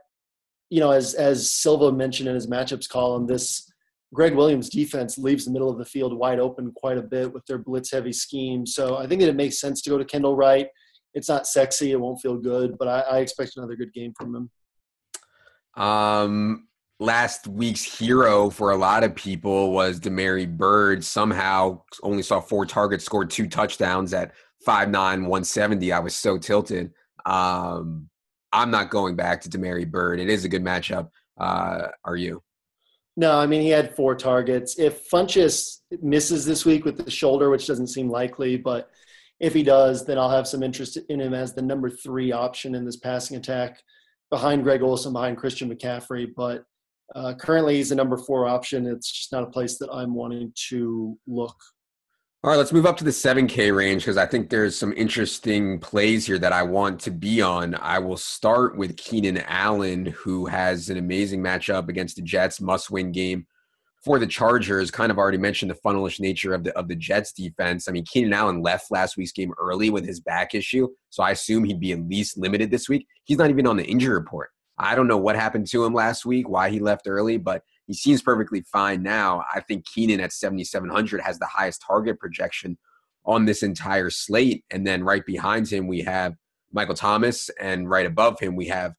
you know, as as Silva mentioned in his matchups column, this Gregg Williams defense leaves the middle of the field wide open quite a bit with their blitz heavy scheme. So I think that it makes sense to go to Kendall Wright. It's not sexy, it won't feel good, but I, I expect another good game from him. Um, last week's hero for a lot of people was Damiere Byrd. Somehow only saw four targets, scored two touchdowns at 5'9", 170. I was so tilted. Um, I'm not going back to Damiere Byrd. It is a good matchup. Uh, are you? No, I mean he had four targets. If Funchess misses this week with the shoulder, which doesn't seem likely, but if he does, then I'll have some interest in him as the number three option in this passing attack behind Greg Olsen, behind Christian McCaffrey. But uh, currently, he's the number four option. It's just not a place that I'm wanting to look. All right, let's move up to the 7K range because I think there's some interesting plays here that I want to be on. I will start with Keenan Allen, who has an amazing matchup against the Jets, must win game for the Chargers. Kind of already mentioned the funnelish nature of the of the Jets defense. I mean, Keenan Allen left last week's game early with his back issue, so I assume he'd be at least limited this week. He's not even on the injury report. I don't know what happened to him last week, why he left early, but he seems perfectly fine now. I think Keenan at 7,700 has the highest target projection on this entire slate. And then right behind him, we have Michael Thomas, and right above him, we have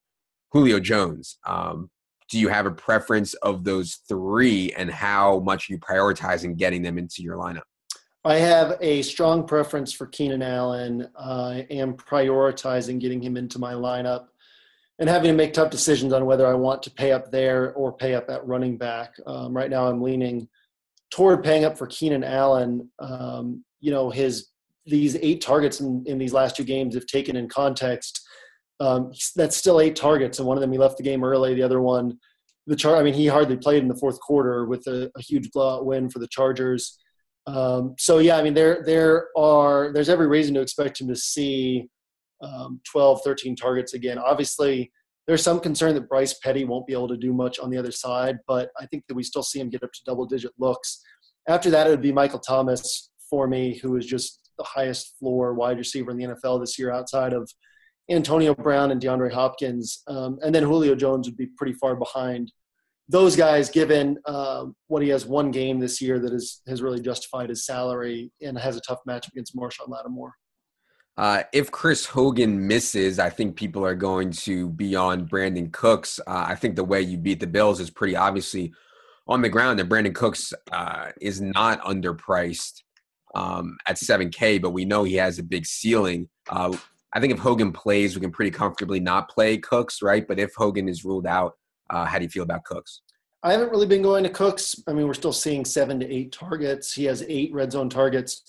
Julio Jones. Um, do you have a preference of those three, and how much you prioritize in getting them into your lineup? I have a strong preference for Keenan Allen. I am prioritizing getting him into my lineup and having to make tough decisions on whether I want to pay up there or pay up at running back. Um, right now, I'm leaning toward paying up for Keenan Allen. Um, you know, his these eight targets in, in these last two games, if taken in context, um, that's still eight targets, and one of them he left the game early. The other one, the char. I mean, he hardly played in the fourth quarter with a, a huge blowout win for the Chargers. Um, so yeah, I mean, there there are there's every reason to expect him to see um, 12, 13 targets again. Obviously, there's some concern that Bryce Petty won't be able to do much on the other side, but I think that we still see him get up to double digit looks. After that, it would be Michael Thomas for me, who is just the highest floor wide receiver in the NFL this year outside of Antonio Brown and DeAndre Hopkins. Um, and then Julio Jones would be pretty far behind those guys, given uh, what he has one game this year that is, has really justified his salary and has a tough match against Marshon Lattimore. Uh, if Chris Hogan misses, I think people are going to be on Brandin Cooks. Uh, I think the way you beat the Bills is pretty obviously on the ground, and Brandin Cooks uh, is not underpriced um, at 7K, but we know he has a big ceiling. Uh, I think if Hogan plays, we can pretty comfortably not play Cooks, right? But if Hogan is ruled out, uh, how do you feel about Cooks? I haven't really been going to Cooks. I mean, we're still seeing seven to eight targets. He has eight red zone targets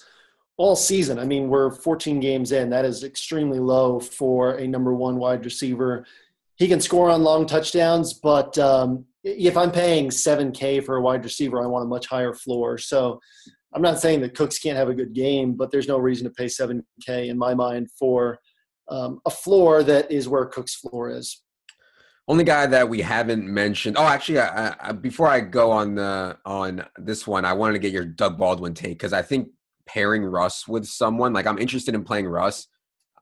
all season. I mean, we're 14 games in. That is extremely low for a number one wide receiver. He can score on long touchdowns, but um, if I'm paying 7K for a wide receiver, I want a much higher floor. So I'm not saying that Cooks can't have a good game, but there's no reason to pay 7K in my mind for um, a floor that is where Cook's floor is. Only guy that we haven't mentioned. Oh, actually, I, I, before I go on the on this one, I wanted to get your Doug Baldwin take because I think pairing Russ with someone. Like I'm interested in playing Russ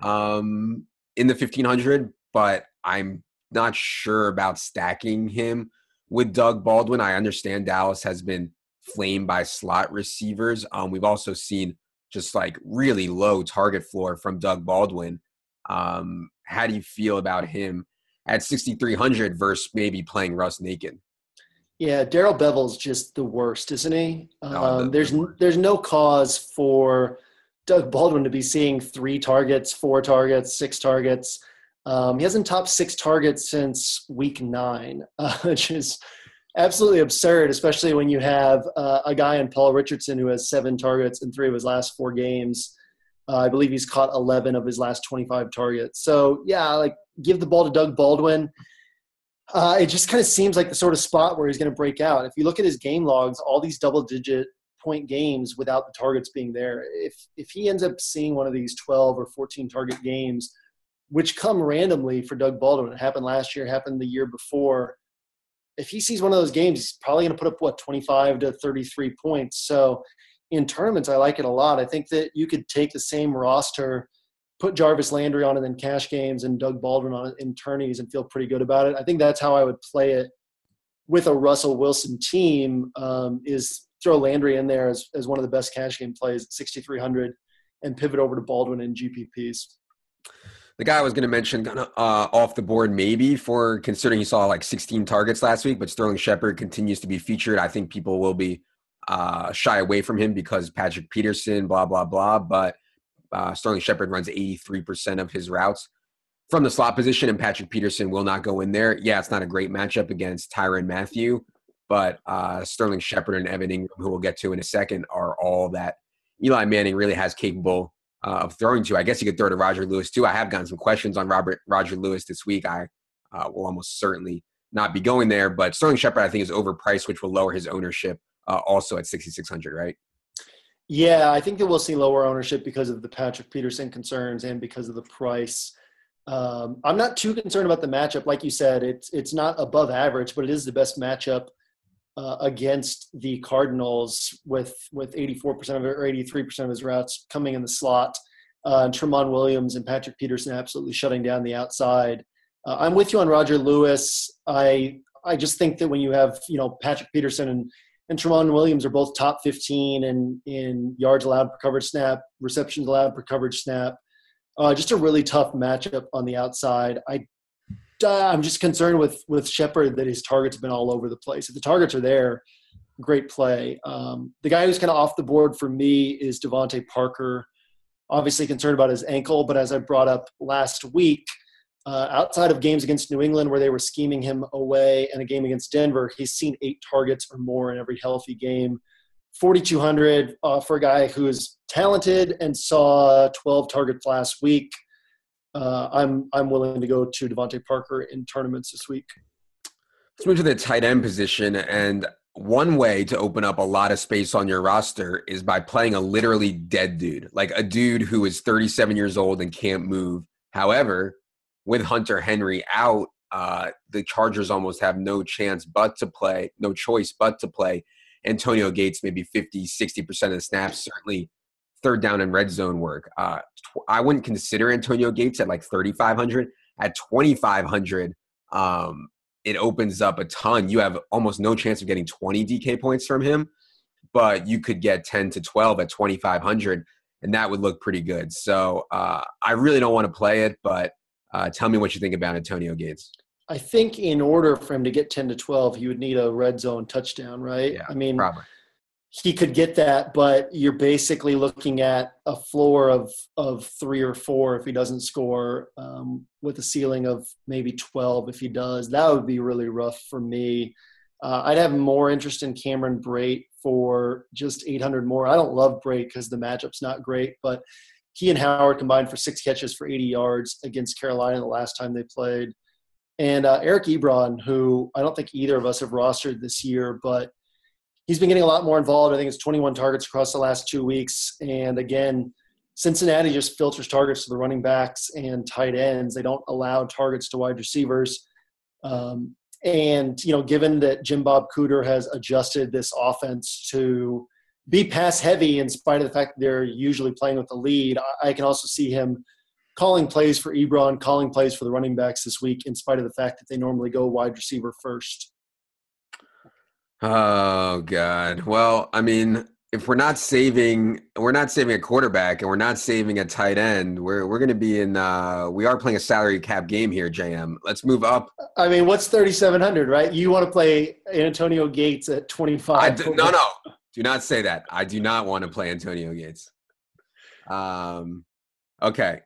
um, in the 1500, but I'm not sure about stacking him with Doug Baldwin. I understand Dallas has been flamed by slot receivers. Um, we've also seen just like really low target floor from Doug Baldwin. Um, how do you feel about him at 6,300 versus maybe playing Russ naked? Yeah, Darrell Bevell's just the worst, isn't he? Oh, Um, the- there's the there's no cause for Doug Baldwin to be seeing three targets, four targets, six targets. Um, he hasn't topped six targets since week nine, uh, <laughs> which is absolutely absurd, especially when you have uh, a guy in Paul Richardson who has seven targets in three of his last four games. Uh, I believe he's caught 11 of his last 25 targets. So, yeah, like give the ball to Doug Baldwin. Uh, it just kind of seems like the sort of spot where he's going to break out. If you look at his game logs, all these double digit point games without the targets being there, if, if he ends up seeing one of these 12 or 14 target games, which come randomly for Doug Baldwin, it happened last year, happened the year before. If he sees one of those games, he's probably going to put up, what, 25 to 33 points. So, in tournaments, I like it a lot. I think that you could take the same roster, put Jarvis Landry on it in cash games and Doug Baldwin on it in tourneys and feel pretty good about it. I think that's how I would play it with a Russell Wilson team um, is throw Landry in there as, as one of the best cash game plays at 6,300 and pivot over to Baldwin and GPPs. The guy I was going to mention uh, off the board maybe for considering he saw like 16 targets last week, but Sterling Shepard continues to be featured. I think people will be uh, shy away from him because Patrick Peterson, blah blah blah. But uh, Sterling Shepard runs 83% of his routes from the slot position, and Patrick Peterson will not go in there. Yeah, it's not a great matchup against Tyrann Mathieu, but uh, Sterling Shepard and Evan Engram, who we'll get to in a second, are all that Eli Manning really has capable uh, of throwing to. I guess you could throw to Roger Lewis too. I have gotten some questions on Robert Roger Lewis this week. I uh, will almost certainly not be going there, but Sterling Shepard I think is overpriced, which will lower his ownership uh, also at 6,600, right? Yeah, I think that we'll see lower ownership because of the Patrick Peterson concerns and because of the price. Um, I'm not too concerned about the matchup. Like you said, it's it's not above average, but it is the best matchup uh, against the Cardinals with with 84% of or 83% of his routes coming in the slot. Uh, Tramon Williams and Patrick Peterson absolutely shutting down the outside. Uh, I'm with you on Roger Lewis. I I just think that when you have you know Patrick Peterson and and Tramon Williams are both top 15 in in yards allowed per coverage snap, receptions allowed per coverage snap. Uh, just a really tough matchup on the outside. I uh, I'm just concerned with with Shepard that his targets have been all over the place. If the targets are there, great play. Um, the guy who's kind of off the board for me is DeVante Parker. Obviously concerned about his ankle, but as I brought up last week, uh, outside of games against New England where they were scheming him away and a game against Denver, he's seen eight targets or more in every healthy game. 4,200 uh, for a guy who is talented and saw 12 targets last week. Uh, I'm I'm willing to go to DeVante Parker in tournaments this week. Let's move to the tight end position. And one way to open up a lot of space on your roster is by playing a literally dead dude, like a dude who is 37 years old and can't move. However, with Hunter Henry out, uh, the Chargers almost have no chance but to play, no choice but to play Antonio Gates maybe 50, 60% of the snaps, certainly third down and red zone work. Uh, tw- I wouldn't consider Antonio Gates at like 3,500. At 2,500, um, it opens up a ton. You have almost no chance of getting 20 DK points from him, but you could get 10 to 12 at 2,500, and that would look pretty good. So uh, I really don't want to play it, but uh, tell me what you think about Antonio Gates. I think in order for him to get 10 to 12, he would need a red zone touchdown, right? Yeah, I mean, Probably. he could get that, but you're basically looking at a floor of of three or four if he doesn't score, um, with a ceiling of maybe 12 if he does. That would be really rough for me. Uh, I'd have more interest in Cameron Brate for just 800 more. I don't love Brate because the matchup's not great, but he and Howard combined for six catches for 80 yards against Carolina the last time they played. And uh, Eric Ebron, who I don't think either of us have rostered this year, but he's been getting a lot more involved. I think it's 21 targets across the last two weeks. And again, Cincinnati just filters targets to the running backs and tight ends. They don't allow targets to wide receivers. Um, and, you know, given that Jim Bob Cooter has adjusted this offense to be pass heavy in spite of the fact that they're usually playing with the lead, I, I can also see him calling plays for Ebron, calling plays for the running backs this week, in spite of the fact that they normally go wide receiver first. Oh God. Well, I mean, if we're not saving, we're not saving a quarterback, and we're not saving a tight end. We're we're going to be in. Uh, we are playing a salary cap game here, JM. Let's move up. I mean, what's thirty seven hundred, right? You want to play Antonio Gates at twenty five? No, no, do not say that. I do not want to play Antonio Gates. Um, okay,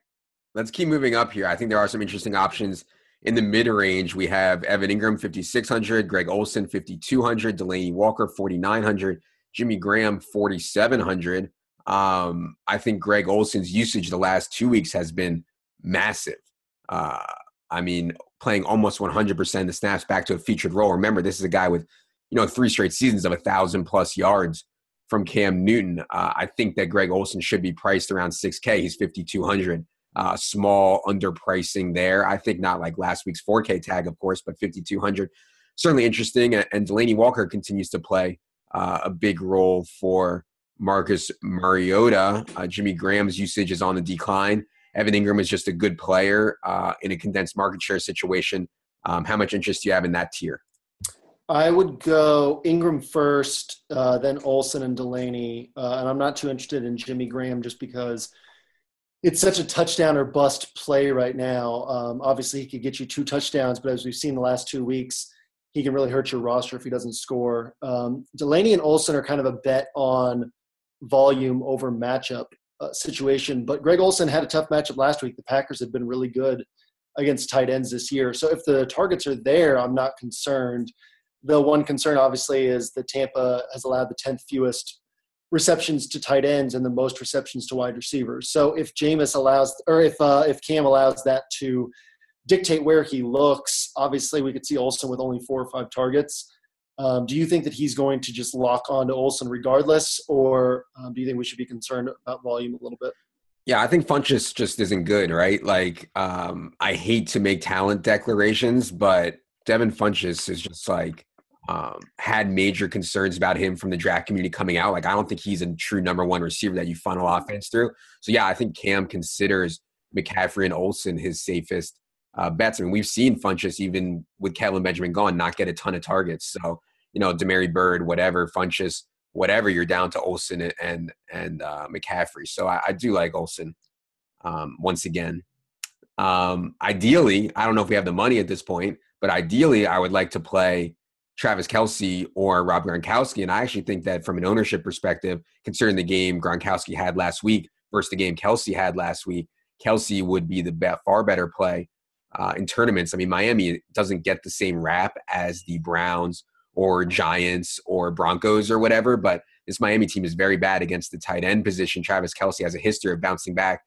let's keep moving up here. I think there are some interesting options in the mid range. We have Evan Engram, fifty six hundred, Greg Olsen, fifty two hundred, Delanie Walker forty nine hundred. Jimmy Graham 4,700. Um, I think Greg Olsen's usage the last two weeks has been massive. Uh, I mean, playing almost 100% of the snaps back to a featured role. Remember, this is a guy with, you know, three straight seasons of a thousand plus yards from Cam Newton. Uh, I think that Greg Olsen should be priced around 6K. He's 5,200. Uh, small underpricing there. I think not like last week's 4K tag, of course, but 5,200. Certainly interesting. And Delanie Walker continues to play uh, a big role for Marcus Mariota. Uh, Jimmy Graham's usage is on the decline. Evan Engram is just a good player uh, in a condensed market share situation. Um, how much interest do you have in that tier? I would go Engram first, uh, then Olsen and Delanie. uh, and I'm not too interested in Jimmy Graham just because it's such a touchdown or bust play right now. Um, obviously, he could get you two touchdowns, but as we've seen the last two weeks, he can really hurt your roster if he doesn't score. Um, Delanie and Olsen are kind of a bet on volume over matchup uh, situation, but Greg Olsen had a tough matchup last week. The Packers have been really good against tight ends this year. So if the targets are there, I'm not concerned. The one concern, obviously, is that Tampa has allowed the 10th fewest receptions to tight ends and the most receptions to wide receivers. So if Jameis allows, or if uh, if Cam allows that to dictate where he looks. Obviously, we could see Olsen with only four or five targets. Um, do you think that he's going to just lock on to Olsen regardless, or um, do you think we should be concerned about volume a little bit? Yeah, I think Funchess just isn't good, right? Like, um, I hate to make talent declarations, but Devin Funchess is just like um, had major concerns about him from the draft community coming out. Like, I don't think he's a true number one receiver that you funnel offense through. So, yeah, I think Cam considers McCaffrey and Olsen his safest uh, bets. I mean, we've seen Funchess even with Kelvin Benjamin gone not get a ton of targets. So you know, Damiere Byrd, whatever, Funchess, whatever, you're down to Olsen and and uh, McCaffrey. So I, I, do like Olsen um, once again. Um, ideally, I don't know if we have the money at this point, but ideally, I would like to play Travis Kelce or Rob Gronkowski. And I actually think that from an ownership perspective, considering the game Gronkowski had last week versus the game Kelce had last week, Kelce would be the far better play uh, in tournaments. I mean, Miami doesn't get the same rap as the Browns or Giants or Broncos or whatever, but this Miami team is very bad against the tight end position. Travis Kelce has a history of bouncing back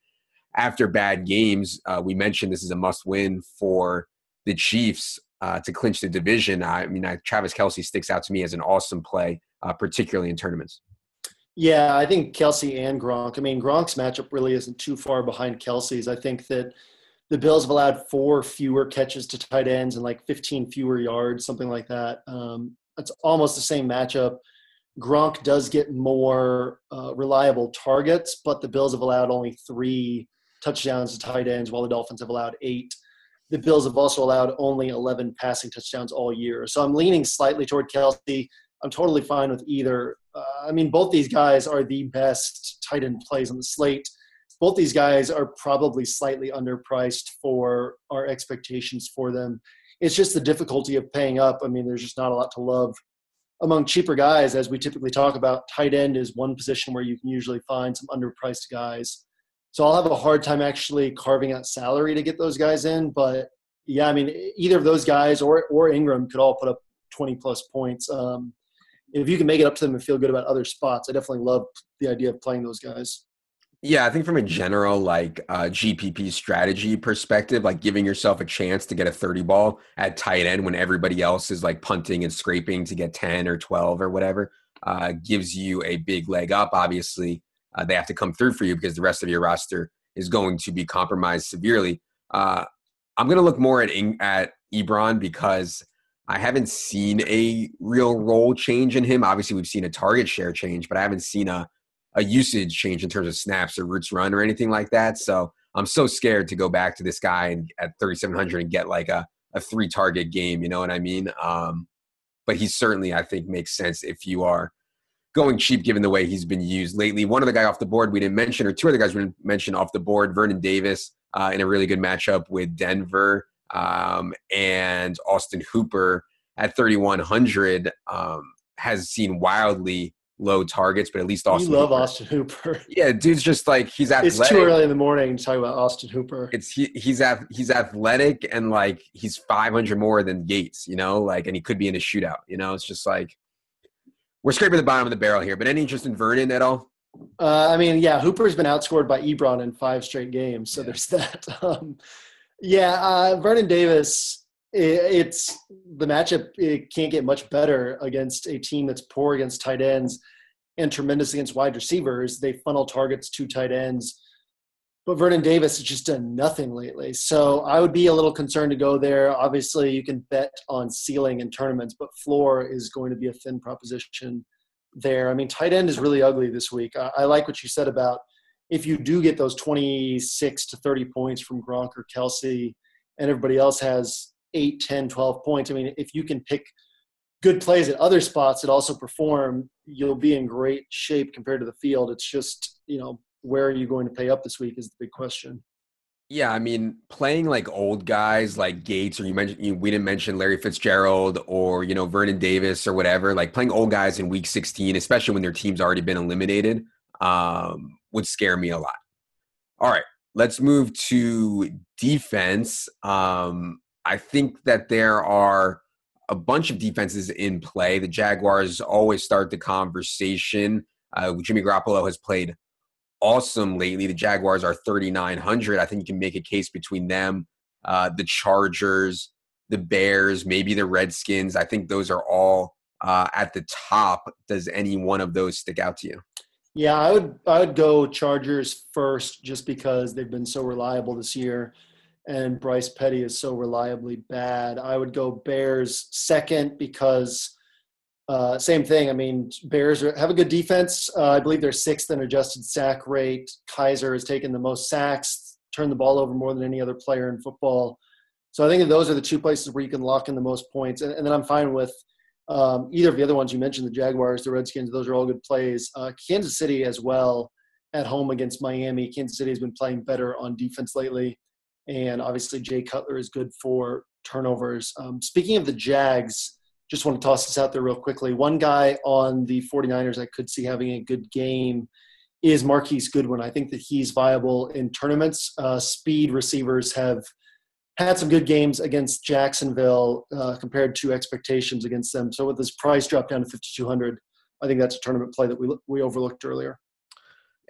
after bad games. Uh, we mentioned this is a must win for the Chiefs uh, to clinch the division. I mean, I, Travis Kelce sticks out to me as an awesome play, uh, particularly in tournaments. Yeah, I think Kelce and Gronk. I mean, Gronk's matchup really isn't too far behind Kelce's. I think that the Bills have allowed four fewer catches to tight ends and like 15 fewer yards, something like that. Um, it's almost the same matchup. Gronk does get more uh, reliable targets, but the Bills have allowed only three touchdowns to tight ends, while the Dolphins have allowed eight. The Bills have also allowed only 11 passing touchdowns all year. So I'm leaning slightly toward Kelce. I'm totally fine with either. Uh, I mean, both these guys are the best tight end plays on the slate both these guys are probably slightly underpriced for our expectations for them. It's just the difficulty of paying up. I mean, there's just not a lot to love among cheaper guys, as we typically talk about. Tight end is one position where you can usually find some underpriced guys. So I'll have a hard time actually carving out salary to get those guys in. But yeah, I mean, either of those guys or or Engram could all put up 20 plus points. Um, if you can make it up to them and feel good about other spots, I definitely love the idea of playing those guys. Yeah, I think from a general like uh, GPP strategy perspective, like giving yourself a chance to get a 30 ball at tight end when everybody else is like punting and scraping to get 10 or 12 or whatever, uh, gives you a big leg up. Obviously, uh, they have to come through for you because the rest of your roster is going to be compromised severely. Uh, I'm going to look more at at Ebron because I haven't seen a real role change in him. Obviously, we've seen a target share change, but I haven't seen a a usage change in terms of snaps or routes run or anything like that. So I'm so scared to go back to this guy and, at 3,700 and get like a, a three target game. You know what I mean? Um, but he certainly, I think, makes sense if you are going cheap given the way he's been used lately. One of the guy off the board we didn't mention, or two other guys we didn't mention off the board, Vernon Davis uh, in a really good matchup with Denver um, and Austin Hooper at 3,100 um, has seen wildly low targets, but at least Austin. You love Hooper. Austin Hooper. <laughs> Yeah, dude's just like he's athletic. It's too early in the morning to talk about Austin Hooper. It's he, he's ath- he's athletic and like he's 500 more than Gates, you know, like and he could be in a shootout. You know, it's just like we're scraping the bottom of the barrel here. But any interest in Vernon at all? Uh, I mean, yeah, Hooper's been outscored by Ebron in five straight games, so yeah. there's <laughs> that. Um, yeah, uh, Vernon Davis. It, it's the matchup. It can't get much better against a team that's poor against tight ends and tremendous against wide receivers. They funnel targets to tight ends, but Vernon Davis has just done nothing lately. So I would be a little concerned to go there. Obviously, you can bet on ceiling in tournaments, but floor is going to be a thin proposition there. I mean, tight end is really ugly this week. I, I like what you said about if you do get those 26 to 30 points from Gronk or Kelce, and everybody else has 8, 10, 12 points. I mean, if you can pick good plays at other spots that also perform, you'll be in great shape compared to the field. It's just, you know, where are you going to pay up this week is the big question. Yeah, I mean, playing like old guys like Gates, or you mentioned you, we didn't mention Larry Fitzgerald or you know Vernon Davis or whatever. Like playing old guys in Week 16, especially when their team's already been eliminated, um, would scare me a lot. All right, let's move to defense. Um, I think that there are a bunch of defenses in play. The Jaguars always start the conversation. Uh, Jimmy Garoppolo has played awesome lately. The Jaguars are 3,900. I think you can make a case between them, uh, the Chargers, the Bears, maybe the Redskins. I think those are all uh, at the top. Does any one of those stick out to you? Yeah, I would I would go Chargers first just because they've been so reliable this year and Bryce Petty is so reliably bad. I would go Bears second because uh, same thing. I mean, Bears are, have a good defense. Uh, I believe they're sixth in adjusted sack rate. Kizer has taken the most sacks, turned the ball over more than any other player in football. So I think those are the two places where you can lock in the most points. And, and then I'm fine with um, either of the other ones you mentioned, the Jaguars, the Redskins. Those are all good plays. Uh, Kansas City as well at home against Miami. Kansas City has been playing better on defense lately and obviously Jay Cutler is good for turnovers. Um, speaking of the Jags, just want to toss this out there real quickly. One guy on the 49ers I could see having a good game is Marquise Goodwin. I think that he's viable in tournaments. Uh, speed receivers have had some good games against Jacksonville uh, compared to expectations against them. So with this price drop down to 5,200, I think that's a tournament play that we we overlooked earlier.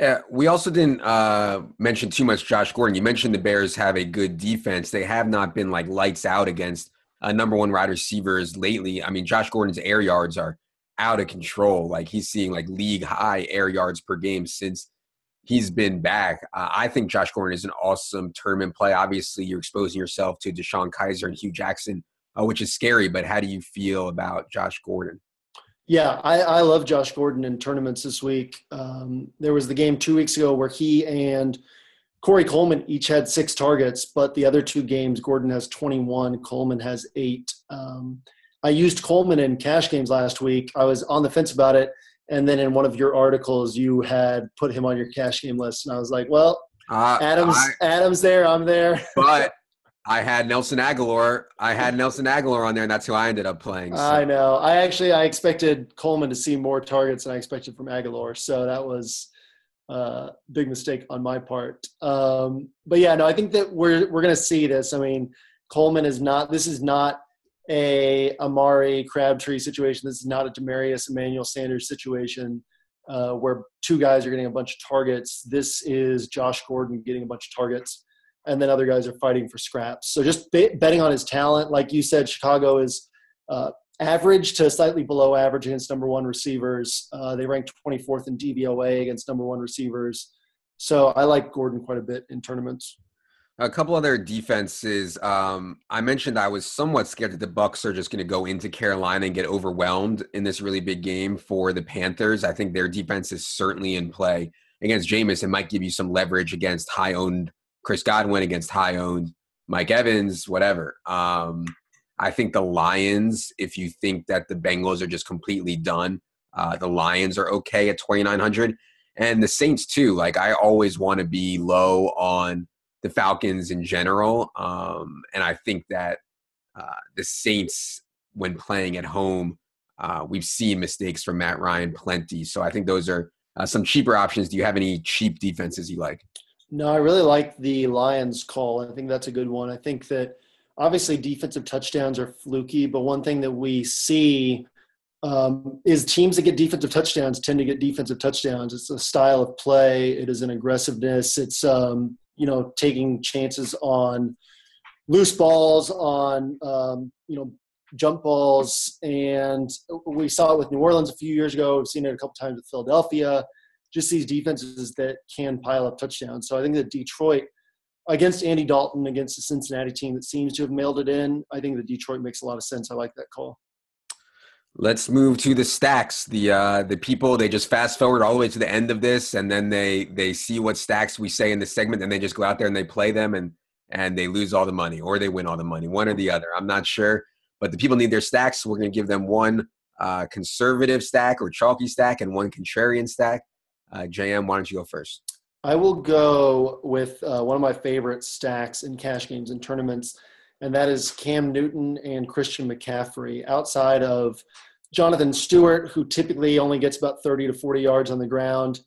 Yeah, we also didn't uh, mention too much Josh Gordon. You mentioned the Bears have a good defense. They have not been like lights out against uh, number one wide receivers lately. I mean, Josh Gordon's air yards are out of control. Like he's seeing like league high air yards per game since he's been back. Uh, I think Josh Gordon is an awesome tournament play. Obviously, you're exposing yourself to DeShone Kizer and Hue Jackson, uh, which is scary. But how do you feel about Josh Gordon? Yeah, I, I love Josh Gordon in tournaments this week. Um, there was the game two weeks ago where he and Corey Coleman each had six targets, but the other two games, Gordon has 21, Coleman has eight. Um, I used Coleman in cash games last week. I was on the fence about it. And then in one of your articles, you had put him on your cash game list. And I was like, well, uh, Adams, I, Adams there, I'm there. <laughs> But I had Nelson Agholor. I had Nelson Agholor on there, and that's who I ended up playing. So. I know. I actually I expected Coleman to see more targets than I expected from Agholor. so that was uh, big mistake on my part. Um, but yeah, no, I think that we're we're gonna see this. I mean, Coleman is not. This is not a Amari Crabtree situation. This is not a Demaryius Emmanuel Sanders situation. Uh, where two guys are getting a bunch of targets. This is Josh Gordon getting a bunch of targets and then other guys are fighting for scraps. So just betting on his talent, like you said, Chicago is uh, average to slightly below average against number one receivers. Uh, they ranked 24th in DVOA against number one receivers. So I like Gordon quite a bit in tournaments. A couple other defenses. Um, I mentioned I was somewhat scared that the Bucs are just going to go into Carolina and get overwhelmed in this really big game for the Panthers. I think their defense is certainly in play against Jameis. It might give you some leverage against high-owned Chris Godwin against high owned Mike Evans, whatever. Um, I think the Lions, if you think that the Bengals are just completely done, Uh, the Lions are okay at 2,900. And the Saints, too. Like, I always want to be low on the Falcons in general. Um, and I think that uh, the Saints, when playing at home, uh, we've seen mistakes from Matt Ryan plenty. So I think those are uh, some cheaper options. Do you have any cheap defenses you like? No, I really like the Lions call. I think that's a good one. I think that obviously defensive touchdowns are fluky, but one thing that we see um, is teams that get defensive touchdowns tend to get defensive touchdowns. It's a style of play. It is an aggressiveness. It's um, you know taking chances on loose balls, on um, you know jump balls, and we saw it with New Orleans a few years ago. We've seen it a couple times with Philadelphia. Just these defenses that can pile up touchdowns. So I think that Detroit against Andy Dalton against the Cincinnati team that seems to have mailed it in. I think the Detroit makes a lot of sense. I like that call. Let's move to the stacks. The uh, the people they just fast forward all the way to the end of this, and then they they see what stacks we say in the segment, and they just go out there and they play them, and and they lose all the money or they win all the money, one or the other. I'm not sure, but the people need their stacks. So we're going to give them one uh, conservative stack or chalky stack and one contrarian stack. Uh, JM, why don't you go first? I will go with uh, one of my favorite stacks in cash games and tournaments and that is Cam Newton and Christian McCaffrey. Outside of Jonathan Stewart, who typically only gets about 30 to 40 yards on the ground.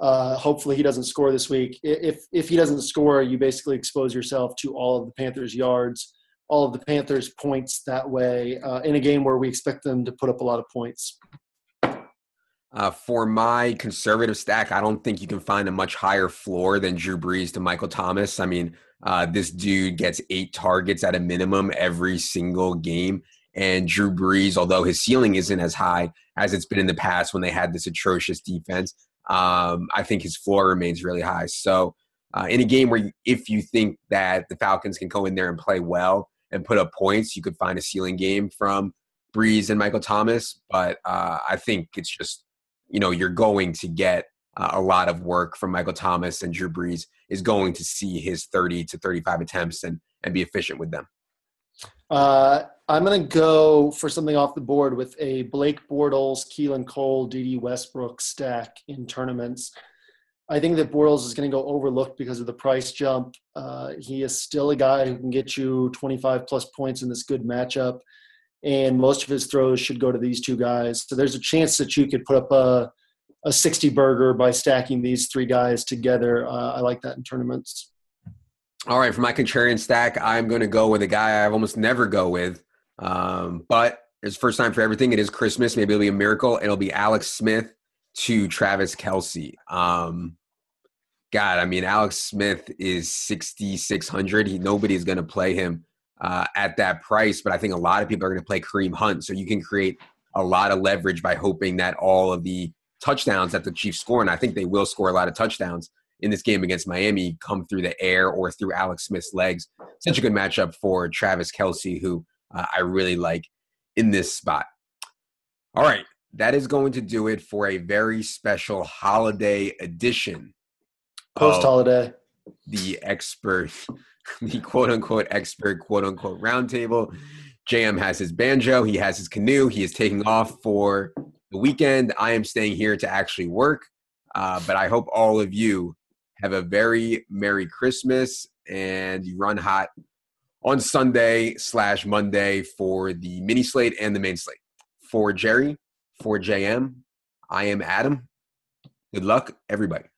Uh, hopefully, he doesn't score this week. If if he doesn't score, you basically expose yourself to all of the Panthers' yards, all of the Panthers' points that way uh, in a game where we expect them to put up a lot of points. Uh, for my conservative stack, I don't think you can find a much higher floor than Drew Brees to Michael Thomas. I mean, uh, this dude gets eight targets at a minimum every single game. And Drew Brees, although his ceiling isn't as high as it's been in the past when they had this atrocious defense, um, I think his floor remains really high. So, uh, in a game where if you think that the Falcons can go in there and play well and put up points, you could find a ceiling game from Brees and Michael Thomas. But uh, I think it's just, you know, you're going to get uh, a lot of work from Michael Thomas and Drew Brees is going to see his 30 to 35 attempts and, and be efficient with them. Uh, I'm going to go for something off the board with a Blake Bortles, Keelan Cole, Dede Westbrook stack in tournaments. I think that Bortles is going to go overlooked because of the price jump. Uh, he is still a guy who can get you 25 plus points in this good matchup, and most of his throws should go to these two guys. So there's a chance that you could put up a a 60 burger by stacking these three guys together. Uh, I like that in tournaments. All right, for my contrarian stack, I'm going to go with a guy I almost never go with, um, but it's first time for everything. It is Christmas. Maybe it'll be a miracle. It'll be Alex Smith to Travis Kelce. Um, God, I mean, Alex Smith is 6,600. He nobody's going to play him uh, at that price, but I think a lot of people are going to play Kareem Hunt. So you can create a lot of leverage by hoping that all of the touchdowns that the Chiefs score, and I think they will score a lot of touchdowns in this game against Miami, come through the air or through Alex Smith's legs. Such a good matchup for Travis Kelce, who uh, I really like in this spot. All right, that is going to do it for a very special holiday edition. Post holiday. The expert, <laughs> the quote unquote expert, quote unquote roundtable. JM has his banjo, he has his canoe, he is taking off for the weekend, I am staying here to actually work. Uh, but I hope all of you have a very Merry Christmas and you run hot on Sunday slash Monday for the mini slate and the main slate. For Jerry, for JM, I am Adam. Good luck, everybody.